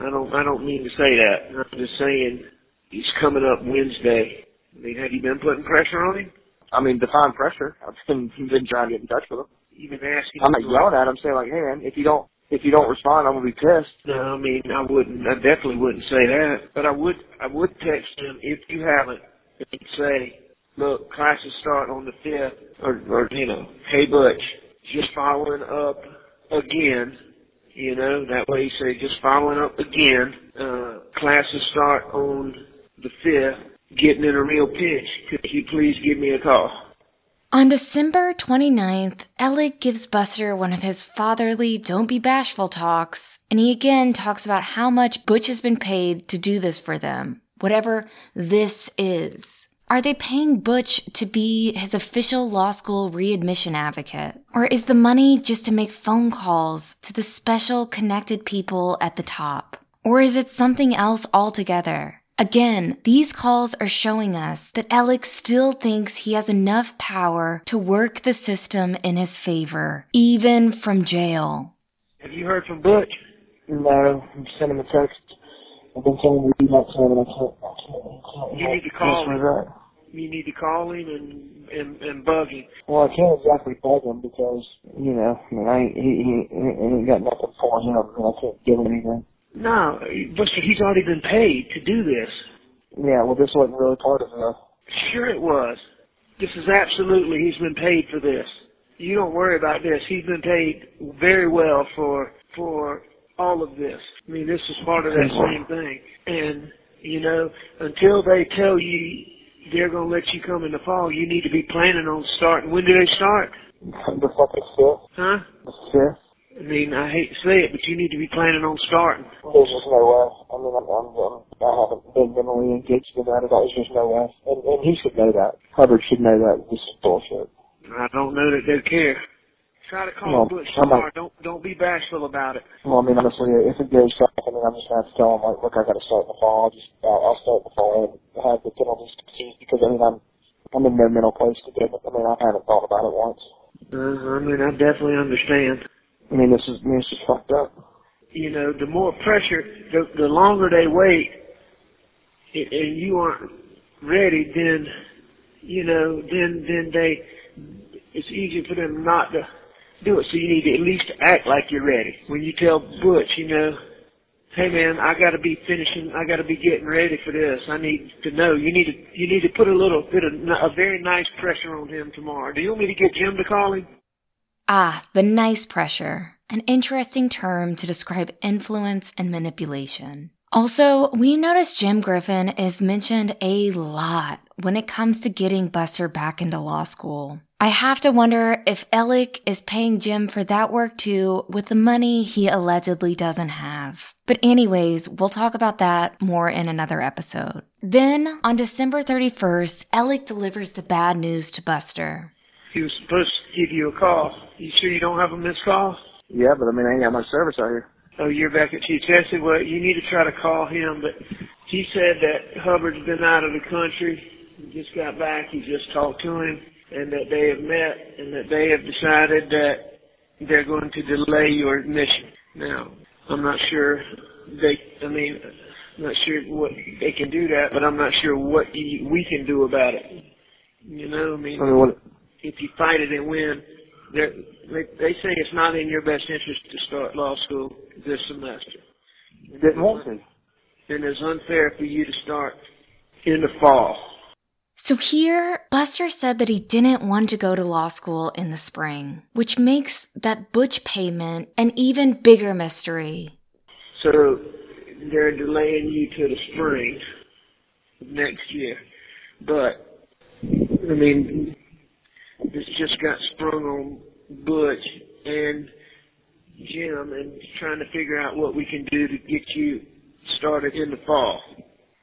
Speaker 7: I don't, I don't mean to say that. I'm just saying he's coming up Wednesday. I mean, have you been putting pressure on him?
Speaker 10: I mean, define pressure. I've been, been trying to get in touch with him.
Speaker 7: You've been asking.
Speaker 10: I'm not yelling at him, saying like, "Hey man, if you don't, if you don't respond, I'm gonna be pissed."
Speaker 7: No, I mean, I wouldn't. I definitely wouldn't say that. But I would. I would text him if you haven't, and say, "Look, classes start on the fifth, or, or you know, hey Butch, just following up again." You know, that way you say, "Just following up again." Uh, classes start on the fifth. Getting in a real pinch. Could you please give me a call?
Speaker 4: On December 29th, Alec gives Buster one of his fatherly don't be bashful talks, and he again talks about how much Butch has been paid to do this for them, whatever this is. Are they paying Butch to be his official law school readmission advocate? Or is the money just to make phone calls to the special connected people at the top? Or is it something else altogether? Again, these calls are showing us that Alex still thinks he has enough power to work the system in his favor, even from jail.
Speaker 7: Have you heard from Butch?
Speaker 10: No, I'm sending him a text. I've been telling him to do that to and I can't. I can't, I can't
Speaker 7: You need to call him.
Speaker 10: that.
Speaker 7: You need to call him and and, and bug him.
Speaker 10: Well, I can't exactly bug him because you know, I mean, I ain't, he, he, he ain't got nothing for him, and I can't give him anything.
Speaker 7: No, but he's already been paid to do this.
Speaker 10: Yeah, well, this wasn't really part of the.
Speaker 7: Sure it was. This is absolutely, he's been paid for this. You don't worry about this. He's been paid very well for, for all of this. I mean, this is part of that same thing. And, you know, until they tell you they're going to let you come in the fall, you need to be planning on starting. When do they start?
Speaker 10: The fucking fifth.
Speaker 7: Huh?
Speaker 10: The fifth.
Speaker 7: I mean, I hate to say it, but you need to be planning on starting.
Speaker 10: There's just no way. I mean, I'm, I'm, I'm, I haven't been mentally engaged in that. There's just no way. And, and he should know that. Hubbard should know that. This is bullshit.
Speaker 7: I don't know that they care. Try to call
Speaker 10: Well,
Speaker 7: Butch tomorrow.
Speaker 10: Like,
Speaker 7: Don't don't be bashful about it.
Speaker 10: Well, I mean, honestly, if it goes south, I mean, I'm just gonna have to tell him like, look, I got to start in the fall. I'll just, I'll, I'll start in the fall and have the penalties confused because I mean, I'm, I'm in no mental place to do it. I mean, I haven't thought about it once.
Speaker 7: Uh, I mean, I definitely understand.
Speaker 10: I mean, this is, I mean, it's just fucked up.
Speaker 7: You know, the more pressure, the the longer they wait, and you aren't ready, then you know, then then they, it's easier for them not to do it. So you need to at least act like you're ready. When you tell Butch, you know, hey man, I got to be finishing, I got to be getting ready for this. I need to know. You need to you need to put a little bit of a very nice pressure on him tomorrow. Do you want me to get Jim to call him?
Speaker 4: Ah, the nice pressure. An interesting term to describe influence and manipulation. Also, we notice Jim Griffin is mentioned a lot when it comes to getting Buster back into law school. I have to wonder if Alec is paying Jim for that work too with the money he allegedly doesn't have. But anyways, we'll talk about that more in another episode. Then, on December 31st, Alec delivers the bad news to Buster.
Speaker 7: He was supposed to give you a call. You sure you don't have a missed call?
Speaker 10: Yeah, but I mean, I ain't got much service out here.
Speaker 7: Oh, you're back at Chechessee. Well, you need to try to call him, but he said that Hubbard's been out of the country. He just got back. He just talked to him, and that they have met, and that they have decided that they're going to delay your admission. Now, I'm not sure they. I mean, I'm not sure what they can do that, but I'm not sure what you, we can do about it. You know, I mean,
Speaker 10: I mean, what,
Speaker 7: if you fight it and win, they're, they they say it's not in your best interest to start law school this semester.
Speaker 10: didn't want to.
Speaker 7: And it's unfair for you to start in the fall.
Speaker 4: So here, Buster said that he didn't want to go to law school in the spring, which makes that Butch payment an even bigger mystery.
Speaker 7: So they're delaying you to the spring next year. But, I mean, this just got sprung on Butch and Jim and trying to figure out what we can do to get you started in the fall.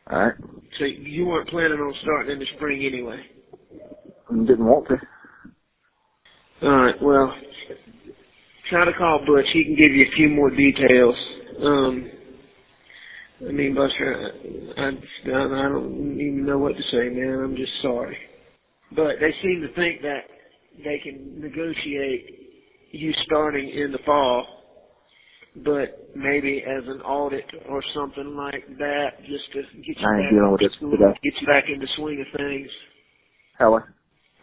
Speaker 10: All right.
Speaker 7: So you weren't planning on starting in the spring anyway.
Speaker 10: Didn't want to.
Speaker 7: All right. Well, try to call Butch. He can give you a few more details. Um, I mean, Buster, I, I, I don't even know what to say, man. I'm just sorry. But they seem to think that they can negotiate you starting in the fall, but maybe as an audit or something like that, just to get you back
Speaker 10: dealing with
Speaker 7: school, get you back in the swing of things.
Speaker 10: Hello.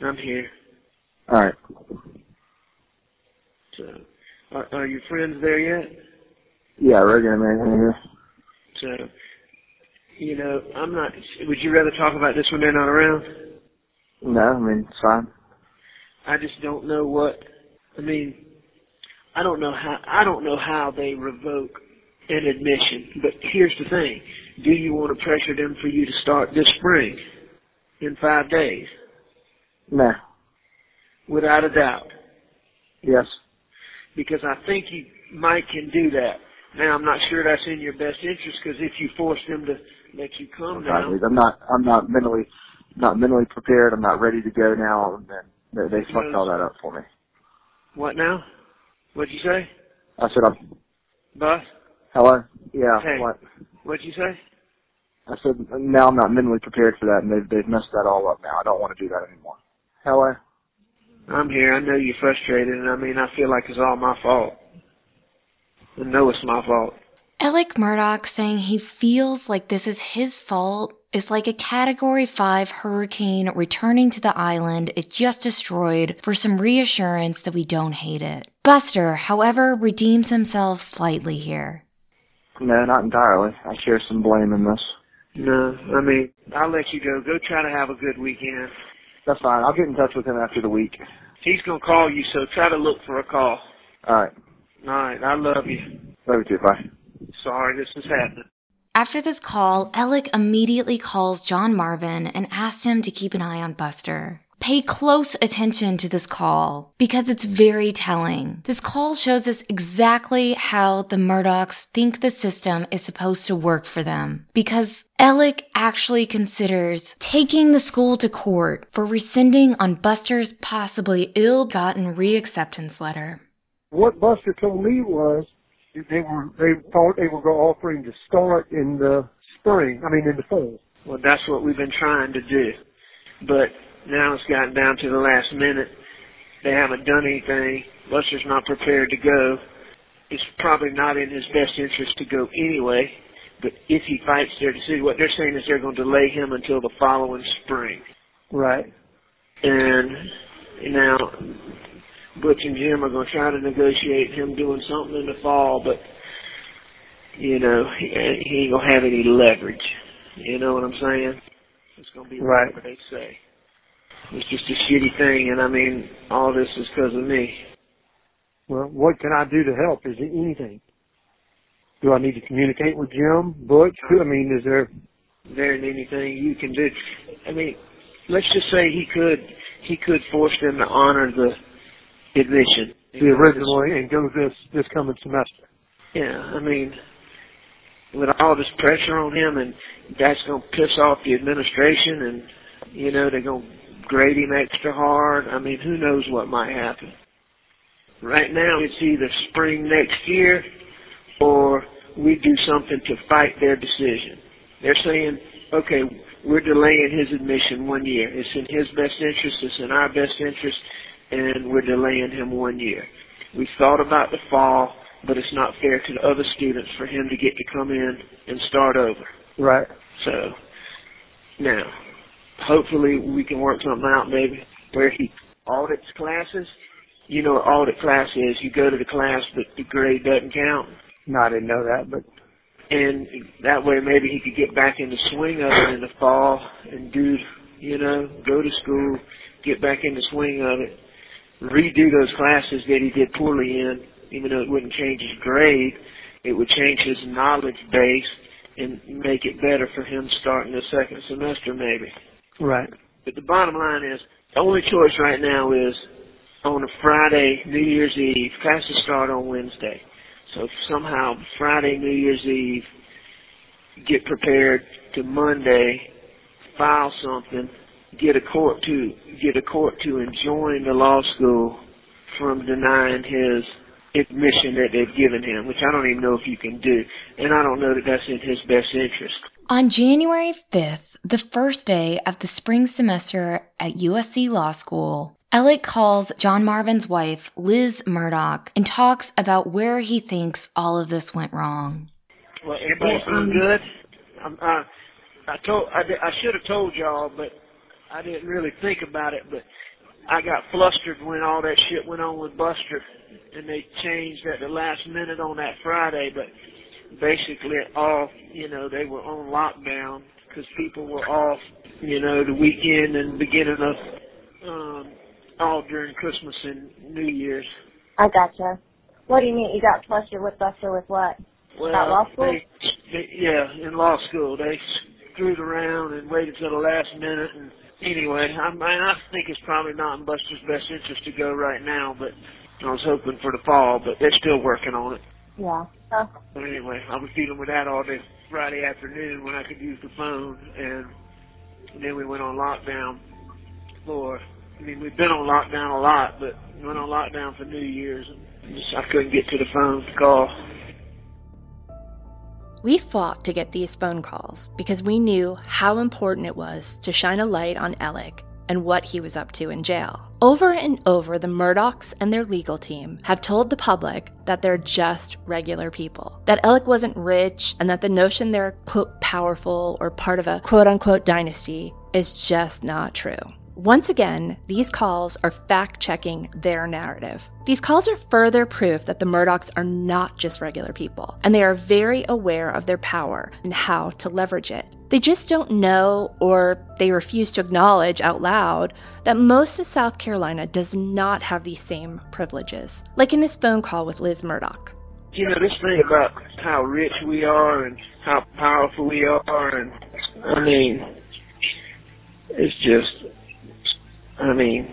Speaker 7: I'm here.
Speaker 10: All right.
Speaker 7: So, are, are your friends there yet?
Speaker 10: Yeah, regular man here.
Speaker 7: So, you know, I'm not. Would you rather talk about this when they're not around?
Speaker 10: No, I mean it's fine.
Speaker 7: I just don't know what. I mean, I don't know how. I don't know how they revoke an admission. But here's the thing: Do you want to pressure them for you to start this spring in five days?
Speaker 10: Nah.
Speaker 7: Without a doubt,
Speaker 10: Yes.
Speaker 7: because I think you might can do that. Now, I'm not sure that's in your best interest because if you force them to let you come now,
Speaker 10: I'm not. I'm not mentally, not mentally prepared. I'm not ready to go now. And then they, they fucked all that up for me.
Speaker 7: what now? What'd you say,
Speaker 10: I said, I'm.
Speaker 7: Bus?
Speaker 10: Hello. Yeah.
Speaker 7: Hey.
Speaker 10: What?
Speaker 7: What'd you say?
Speaker 10: I said now I'm not mentally prepared for that, and they've they've messed that all up now. I don't want to do that anymore. Hello.
Speaker 7: I'm here. I know you're frustrated, and I mean, I feel like it's all my fault. I know it's my fault.
Speaker 4: Alec Murdaugh saying he feels like this is his fault is like a category 5 hurricane returning to the island it just destroyed for some reassurance that we don't hate it. Buster, however, redeems himself slightly here.
Speaker 10: No, not entirely. I share some blame in this.
Speaker 7: No, I mean, I'll let you go. Go try to have a good weekend.
Speaker 10: That's fine. I'll get in touch with him after the week.
Speaker 7: He's gonna call you, so try to look for a call.
Speaker 10: All right.
Speaker 7: All right, I love you.
Speaker 10: Love you too. Bye.
Speaker 7: Sorry this is happening.
Speaker 4: After this call, Alec immediately calls John Marvin and asks him to keep an eye on Buster. Pay close attention to this call because it's very telling. This call shows us exactly how the Murdaughs think the system is supposed to work for them. Because Alec actually considers taking the school to court for rescinding on Buster's possibly ill-gotten reacceptance letter.
Speaker 9: What Buster told me was they were they thought they were going to offer him to start in the spring. I mean, in the fall.
Speaker 7: Well, that's what we've been trying to do, but now it's gotten down to the last minute. They haven't done anything. Buster's not prepared to go. It's probably not in his best interest to go anyway. But if he fights their decision, what they're saying is they're going to delay him until the following spring.
Speaker 9: Right.
Speaker 7: And now Butch and Jim are going to try to negotiate him doing something in the fall, but you know he, he ain't going to have any leverage. You know what I'm saying? It's going to be
Speaker 9: Right.
Speaker 7: whatever they say. It's just a shitty thing, and I mean, all this is because of me.
Speaker 9: Well, what can I do to help? Is it anything? Do I need to communicate with Jim, Butch? I mean, is there?
Speaker 7: There anything you can do. I mean, let's just say he could he could force them to honor the admission.
Speaker 9: The original and go this this coming semester.
Speaker 7: Yeah, I mean, with all this pressure on him, and that's going to piss off the administration, and you know they're going to grade him extra hard. I mean, who knows what might happen? Right now, it's either spring next year or we do something to fight their decision. They're saying, okay, we're delaying his admission one year. It's in his best interest, it's in our best interest, and we're delaying him one year. We thought about the fall, but it's not fair to the other students for him to get to come in and start over.
Speaker 9: Right.
Speaker 7: So, now, hopefully we can work something out maybe where he audits classes. You know what audit class is. You go to the class, but the grade doesn't count.
Speaker 9: No, I didn't know that, but
Speaker 7: and that way maybe he could get back in the swing of it in the fall and do, you know, go to school, get back in the swing of it, redo those classes that he did poorly in, even though it wouldn't change his grade, it would change his knowledge base and make it better for him starting the second semester maybe.
Speaker 9: Right.
Speaker 7: But the bottom line is, the only choice right now is on a Friday, New Year's Eve, classes start on Wednesday. So somehow Friday, New Year's Eve, get prepared to Monday, file something, get a court to get a court to enjoin the law school from denying his admission that they've given him, which I don't even know if you can do, and I don't know that that's in his best interest.
Speaker 4: On January 5th, the first day of the spring semester at USC Law School, Alec calls John Marvin's wife, Liz Murdaugh, and talks about where he thinks all of this went wrong.
Speaker 7: Well, everybody's doing um, good. I'm, I, I told, I, I should have told y'all, but I didn't really think about it. But I got flustered when all that shit went on with Buster, and they changed at the last minute on that Friday. But basically, all you know, they were on lockdown because people were off, you know, the weekend and beginning of um, all during Christmas and New Year's.
Speaker 11: I gotcha. What do you mean? You got flustered with Buster with what?
Speaker 7: Well,
Speaker 11: About law school?
Speaker 7: They, they, yeah, in law school they screwed around and waited till the last minute. And anyway, I I think it's probably not in Buster's best interest to go right now. But I was hoping for the fall, but they're still working on it.
Speaker 11: Yeah. Uh,
Speaker 7: But anyway, I was dealing with that all day Friday afternoon when I could use the phone, and, then we went on lockdown for. I mean, we've been on lockdown a lot, but we went on lockdown for New Year's, and just, I couldn't get to the phone to call.
Speaker 3: We fought to get these phone calls because we knew how important it was to shine a light on Alec and what he was up to in jail. Over and over, the Murdaughs and their legal team have told the public that they're just regular people, that Alec wasn't rich, and that the notion they're, quote, powerful or part of a quote unquote dynasty is just not true. Once again, these calls are fact checking their narrative. These calls are further proof that the Murdaughs are not just regular people, and they are very aware of their power and how to leverage it. They just don't know, or they refuse to acknowledge out loud, that most of South Carolina does not have these same privileges, like in this phone call with Liz Murdaugh.
Speaker 7: You know, this thing about how rich we are and how powerful we are, and I mean, it's just, I mean,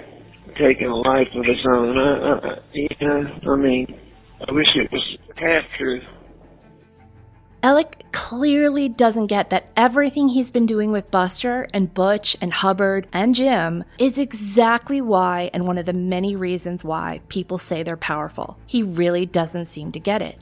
Speaker 7: taking a life of its own. I, I, you know, I mean, I wish it was half true.
Speaker 3: Alec clearly doesn't get that everything he's been doing with Buster and Butch and Hubbard and Jim is exactly why and one of the many reasons why people say they're powerful. He really doesn't seem to get it.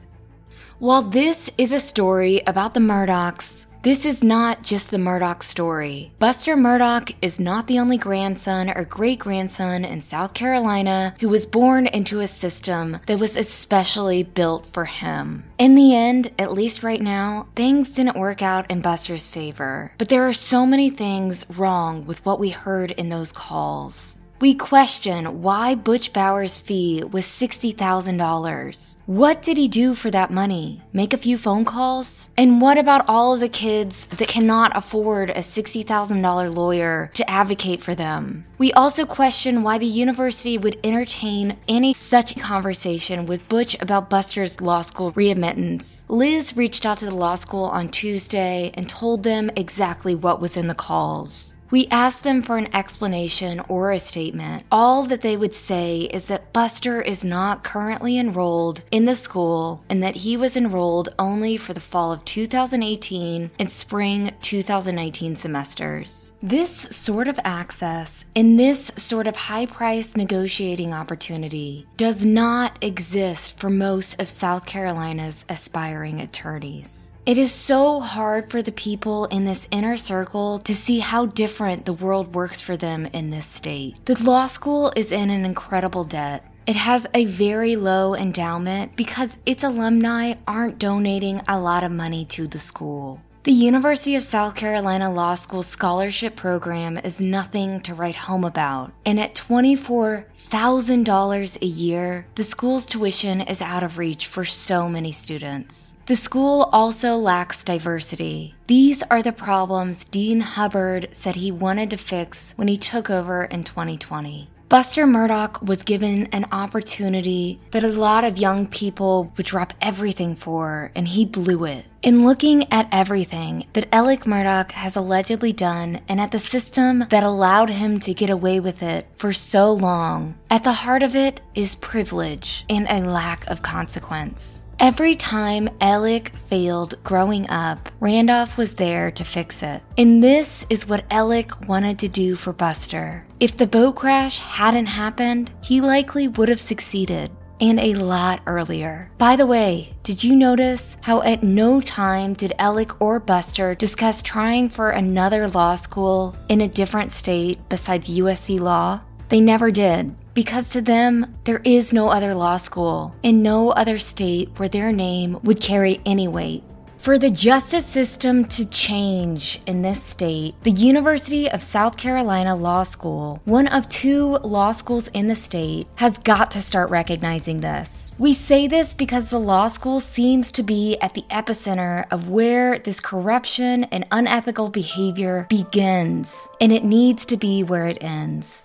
Speaker 4: While this is a story about the Murdaughs, this is not just the Murdaugh story. Buster Murdaugh is not the only grandson or great grandson in South Carolina who was born into a system that was especially built for him. In the end, at least right now, things didn't work out in Buster's favor. But there are so many things wrong with what we heard in those calls. We question why Butch Bowers' fee was $60,000. What did he do for that money? Make a few phone calls? And what about all of the kids that cannot afford a $60,000 lawyer to advocate for them? We also question why the university would entertain any such conversation with Butch about Buster's law school readmittance. Liz reached out to the law school on Tuesday and told them exactly what was in the calls. We asked them for an explanation or a statement. All that they would say is that Buster is not currently enrolled in the school and that he was enrolled only for the fall of 2018 and spring 2019 semesters. This sort of access and this sort of high priced negotiating opportunity does not exist for most of South Carolina's aspiring attorneys. It is so hard for the people in this inner circle to see how different the world works for them in this state. The law school is in an incredible debt. It has a very low endowment because its alumni aren't donating a lot of money to the school. The University of South Carolina Law School scholarship program is nothing to write home about. And at $24,000 a year, the school's tuition is out of reach for so many students. The school also lacks diversity. These are the problems Dean Hubbard said he wanted to fix when he took over in 2020. Buster Murdaugh was given an opportunity that a lot of young people would drop everything for, and he blew it. In looking at everything that Alec Murdaugh has allegedly done and at the system that allowed him to get away with it for so long, at the heart of it is privilege and a lack of consequence. Every time Alec failed growing up, Randolph was there to fix it. And this is what Alec wanted to do for Buster. If the boat crash hadn't happened, he likely would have succeeded. And a lot earlier. By the way, did you notice how at no time did Alec or Buster discuss trying for another law school in a different state besides USC Law? They never did because to them, there is no other law school in no other state where their name would carry any weight. For the justice system to change in this state, the University of South Carolina Law School, one of two law schools in the state, has got to start recognizing this. We say this because the law school seems to be at the epicenter of where this corruption and unethical behavior begins, and it needs to be where it ends.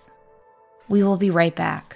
Speaker 4: We will be right back.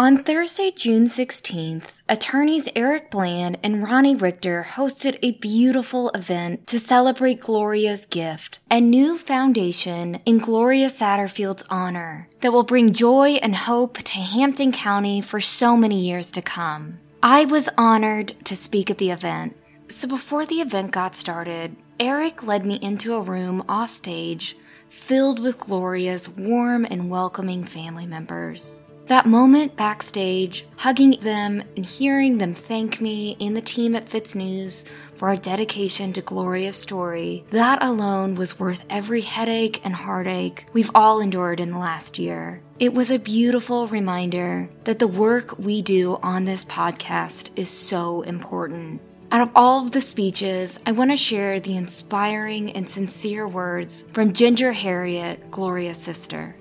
Speaker 4: On Thursday, June 16th, attorneys Eric Bland and Ronnie Richter hosted a beautiful event to celebrate Gloria's gift, a new foundation in Gloria Satterfield's honor that will bring joy and hope to Hampton County for so many years to come. I was honored to speak at the event. So before the event got started, Eric led me into a room offstage filled with Gloria's warm and welcoming family members. That moment backstage, hugging them and hearing them thank me and the team at FITSNews for our dedication to Gloria's story, that alone was worth every headache and heartache we've all endured in the last year. It was a beautiful reminder that the work we do on this podcast is so important. Out of all of the speeches, I want to share the inspiring and sincere words from Ginger Harriott, Gloria's sister.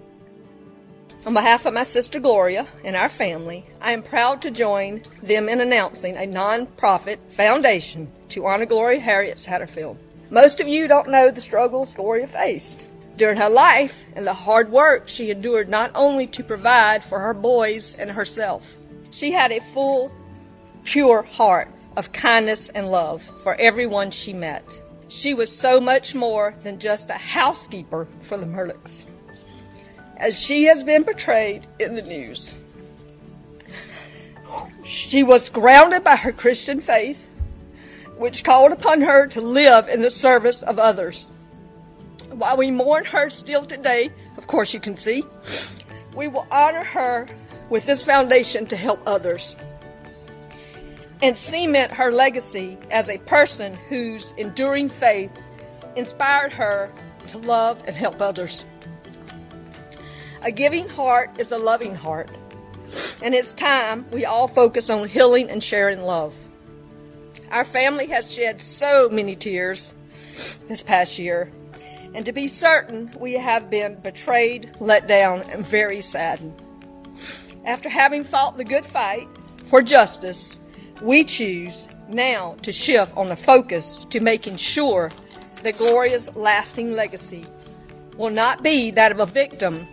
Speaker 12: On behalf of my sister Gloria and our family, I am proud to join them in announcing a non-profit foundation to honor Gloria Harriott Satterfield. Most of you don't know the struggles Gloria faced during her life and the hard work she endured not only to provide for her boys and herself. She had a full, pure heart of kindness and love for everyone she met. She was so much more than just a housekeeper for the Murdaughs, as she has been portrayed in the news. She was grounded by her Christian faith, which called upon her to live in the service of others. While we mourn her still today, of course you can see, we will honor her with this foundation to help others and cement her legacy as a person whose enduring faith inspired her to love and help others. A giving heart is a loving heart, and it's time we all focus on healing and sharing love. Our family has shed so many tears this past year, and to be certain, we have been betrayed, let down, and very saddened. After having fought the good fight for justice, we choose now to shift on the focus to making sure that Gloria's lasting legacy will not be that of a victim,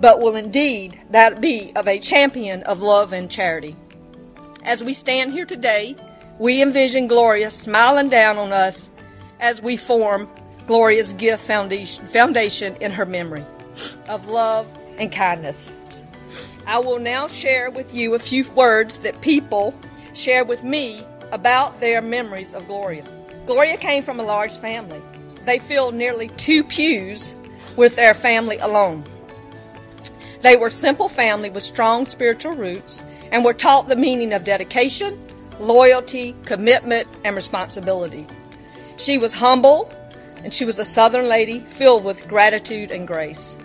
Speaker 12: but will indeed that be of a champion of love and charity. As we stand here today, we envision Gloria smiling down on us as we form Gloria's Gift Foundation, foundation in her memory of love and kindness. I will now share with you a few words that people share with me about their memories of Gloria. Gloria came from a large family. They filled nearly two pews with their family alone. They were simple family with strong spiritual roots and were taught the meaning of dedication, loyalty, commitment, and responsibility. She was humble and she was a southern lady filled with gratitude and grace.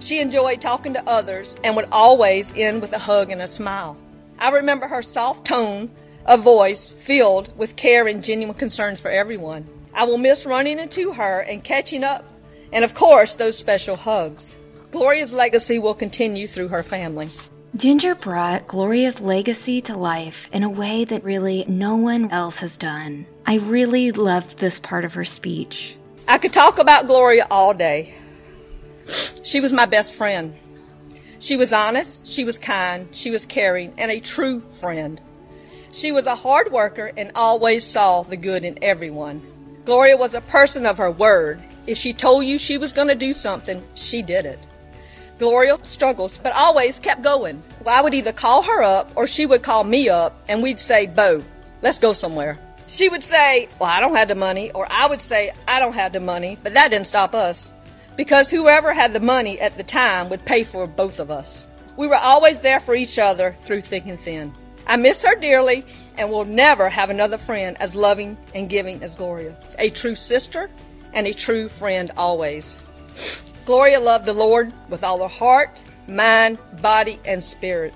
Speaker 12: She enjoyed talking to others and would always end with a hug and a smile. I remember her soft tone of voice filled with care and genuine concerns for everyone. I will miss running into her and catching up, and of course, those special hugs. Gloria's legacy will continue through her family.
Speaker 4: Ginger brought Gloria's legacy to life in a way that really no one else has done. I really loved this part of her speech.
Speaker 12: I could talk about Gloria all day. She was my best friend. She was honest, she was kind, she was caring, and a true friend. She was a hard worker and always saw the good in everyone. Gloria was a person of her word. If she told you she was going to do something, she did it. Gloria struggles, but always kept going. Well, I would either call her up or she would call me up and we'd say, Bo, let's go somewhere. She would say, Well, I don't have the money, or I would say, I don't have the money, but that didn't stop us because whoever had the money at the time would pay for both of us. We were always there for each other through thick and thin. I miss her dearly and will never have another friend as loving and giving as Gloria. A true sister and a true friend always. Gloria loved the Lord with all her heart, mind, body, and spirit.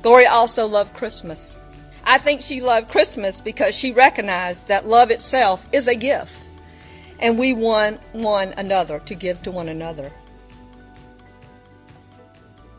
Speaker 12: Gloria also loved Christmas. I think she loved Christmas because she recognized that love itself is a gift and we want one another to give to one another.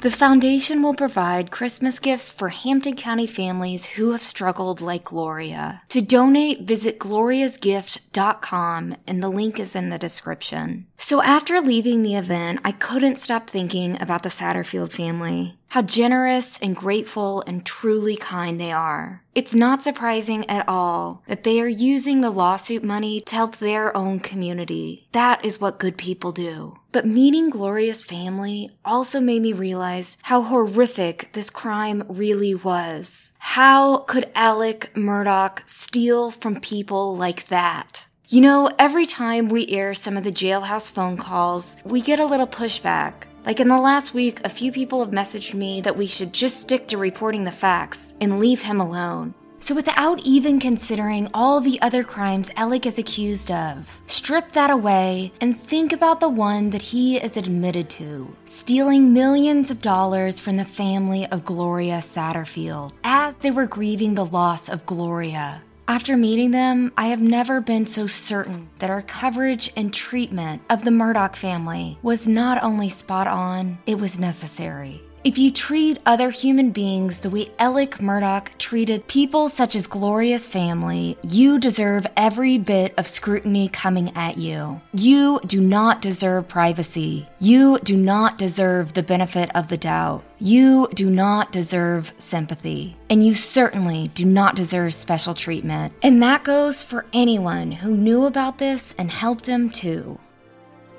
Speaker 4: The foundation will provide Christmas gifts for Hampton County families who have struggled like Gloria. To donate, visit gloriasgift.com and the link is in the description. So after leaving the event, I couldn't stop thinking about the Satterfield family. How generous and grateful and truly kind they are. It's not surprising at all that they are using the lawsuit money to help their own community. That is what good people do. But meeting Gloria's family also made me realize how horrific this crime really was. How could Alec Murdaugh steal from people like that? You know, every time we air some of the jailhouse phone calls, we get a little pushback. Like in the last week, a few people have messaged me that we should just stick to reporting the facts and leave him alone. So, without even considering all the other crimes Alec is accused of, strip that away and think about the one that he is admitted to stealing millions of dollars from the family of Gloria Satterfield as they were grieving the loss of Gloria. After meeting them, I have never been so certain that our coverage and treatment of the Murdaugh family was not only spot on, it was necessary. If you treat other human beings the way Alec Murdaugh treated people such as Gloria's family, you deserve every bit of scrutiny coming at you. You do not deserve privacy. You do not deserve the benefit of the doubt. You do not deserve sympathy. And you certainly do not deserve special treatment. And that goes for anyone who knew about this and helped him too.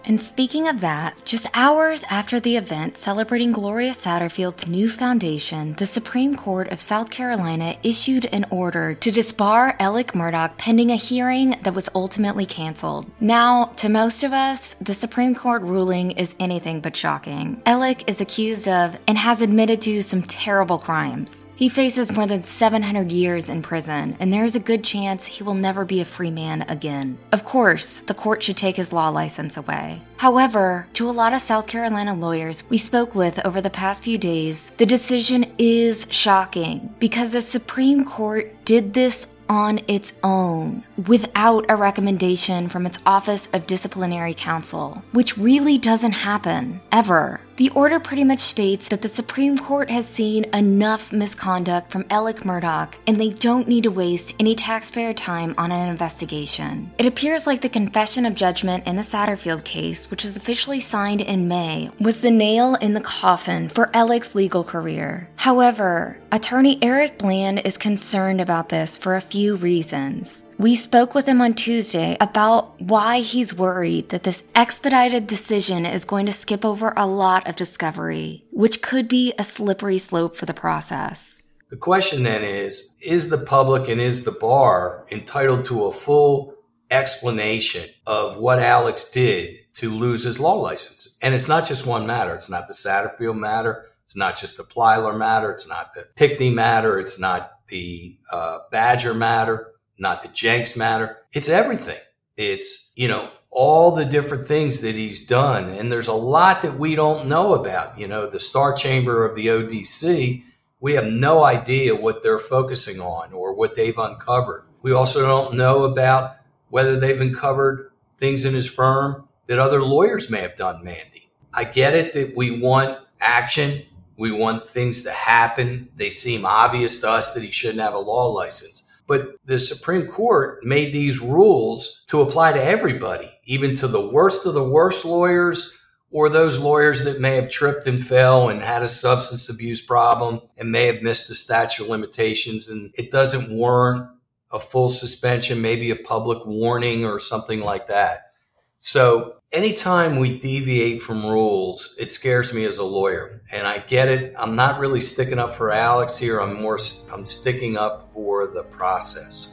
Speaker 4: And speaking of that, just hours after the event celebrating Gloria Satterfield's new foundation, the Supreme Court of South Carolina issued an order to disbar Alec Murdaugh pending a hearing that was ultimately canceled. Now, to most of us, the Supreme Court ruling is anything but shocking. Alec is accused of and has admitted to some terrible crimes. He faces more than 700 years in prison, and there is a good chance he will never be a free man again. Of course, the court should take his law license away. However, to a lot of South Carolina lawyers we spoke with over the past few days, the decision is shocking because the Supreme Court did this on its own without a recommendation from its Office of Disciplinary Counsel, which really doesn't happen ever. The order pretty much states that the Supreme Court has seen enough misconduct from Alec Murdaugh and they don't need to waste any taxpayer time on an investigation. It appears like the confession of judgment in the Satterfield case, which was officially signed in May, was the nail in the coffin for Alec's legal career. However, attorney Eric Bland is concerned about this for a few reasons. We spoke with him on Tuesday about why he's worried that this expedited decision is going to skip over a lot of discovery, which could be a slippery slope for the process.
Speaker 13: The question then is Is the public and is the bar entitled to a full explanation of what Alex did to lose his law license? And it's not just one matter. It's not the Satterfield matter. It's not just the Plyler matter. It's not the Pinckney matter. It's not the uh, Badger matter not the Jenks matter. It's everything. It's, you know, all the different things that he's done. And there's a lot that we don't know about. You know, the Star Chamber of the ODC, we have no idea what they're focusing on or what they've uncovered. We also don't know about whether they've uncovered things in his firm that other lawyers may have done, Mandy. I get it that we want action. We want things to happen. They seem obvious to us that he shouldn't have a law license. But the Supreme Court made these rules to apply to everybody, even to the worst of the worst lawyers or those lawyers that may have tripped and fell and had a substance abuse problem and may have missed the statute of limitations. And it doesn't warrant a full suspension, maybe a public warning or something like that. So anytime we deviate from rules, it scares me as a lawyer. And I get it. I'm not really sticking up for Alex here. I'm more I'm sticking up for the process.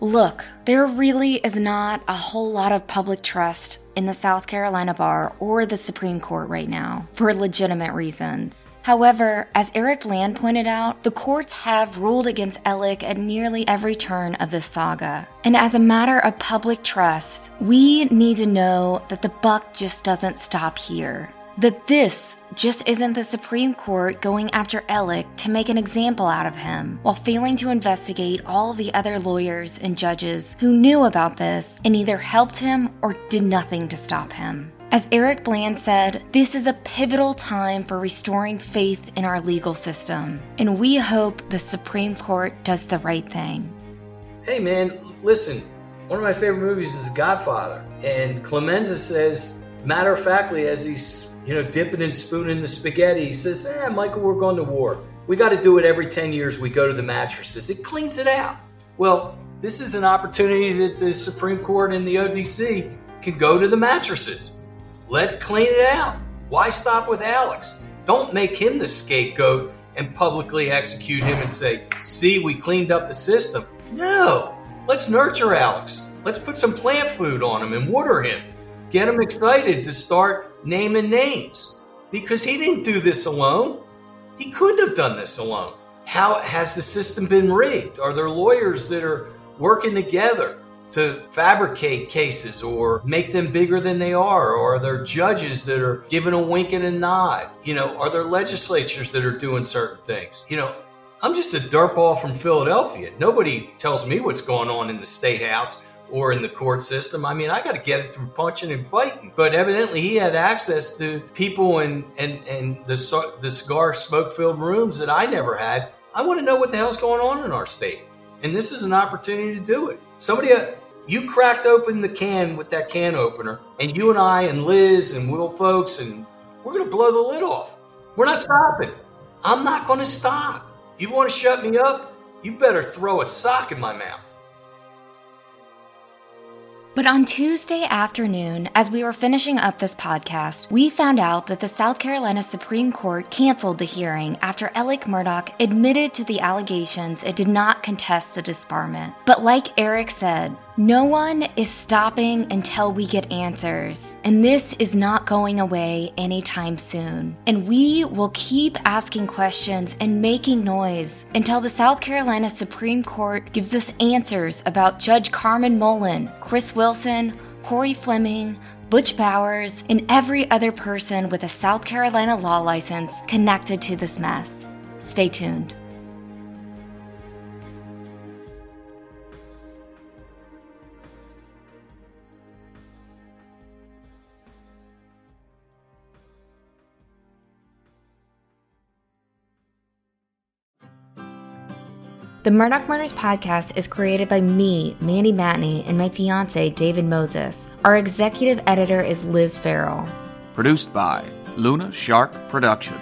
Speaker 4: Look, there really is not a whole lot of public trust in the South Carolina bar or the Supreme Court right now for legitimate reasons. However, as Eric Bland pointed out, the courts have ruled against Alec at nearly every turn of this saga. And as a matter of public trust, we need to know that the buck just doesn't stop here that this just isn't the Supreme Court going after Alec to make an example out of him, while failing to investigate all the other lawyers and judges who knew about this and either helped him or did nothing to stop him. As Eric Bland said, this is a pivotal time for restoring faith in our legal system, and we hope the Supreme Court does the right thing.
Speaker 13: Hey man, listen, one of my favorite movies is Godfather, and Clemenza says, matter of factly, as he's you know, dipping and spooning the spaghetti. He says, eh, Michael, we're going to war. We got to do it every 10 years. We go to the mattresses. It cleans it out. Well, this is an opportunity that the Supreme Court and the ODC can go to the mattresses. Let's clean it out. Why stop with Alex? Don't make him the scapegoat and publicly execute him and say, see, we cleaned up the system. No, let's nurture Alex. Let's put some plant food on him and water him. Get him excited to start naming names because he didn't do this alone. He couldn't have done this alone. How has the system been rigged? Are there lawyers that are working together to fabricate cases or make them bigger than they are? Or are there judges that are giving a wink and a nod? You know, are there legislatures that are doing certain things? You know, I'm just a dirtball from Philadelphia. Nobody tells me what's going on in the state house or in the court system. I mean, I got to get it through punching and fighting. But evidently, he had access to people and and and the the cigar smoke filled rooms that I never had. I want to know what the hell's going on in our state, and this is an opportunity to do it. Somebody. Uh, you cracked open the can with that can opener, and you and I and Liz and Will Folks, and we're going to blow the lid off. We're not stopping. I'm not going to stop. You want to shut me up? You better throw a sock in my mouth.
Speaker 4: But on Tuesday afternoon, as we were finishing up this podcast, we found out that the South Carolina Supreme Court canceled the hearing after Alec Murdaugh admitted to the allegations it did not contest the disbarment. But like Eric said, no one is stopping until we get answers, and this is not going away anytime soon. And we will keep asking questions and making noise until the South Carolina Supreme Court gives us answers about Judge Carmen Mullen, Chris Wilson, Corey Fleming, Butch Bowers, and every other person with a South Carolina law license connected to this mess. Stay tuned. The Murdaugh Murders podcast is created by me, Mandy Matney, and my fiance, David Moses. Our executive editor is Liz Farrell.
Speaker 14: Produced by Luna Shark Productions.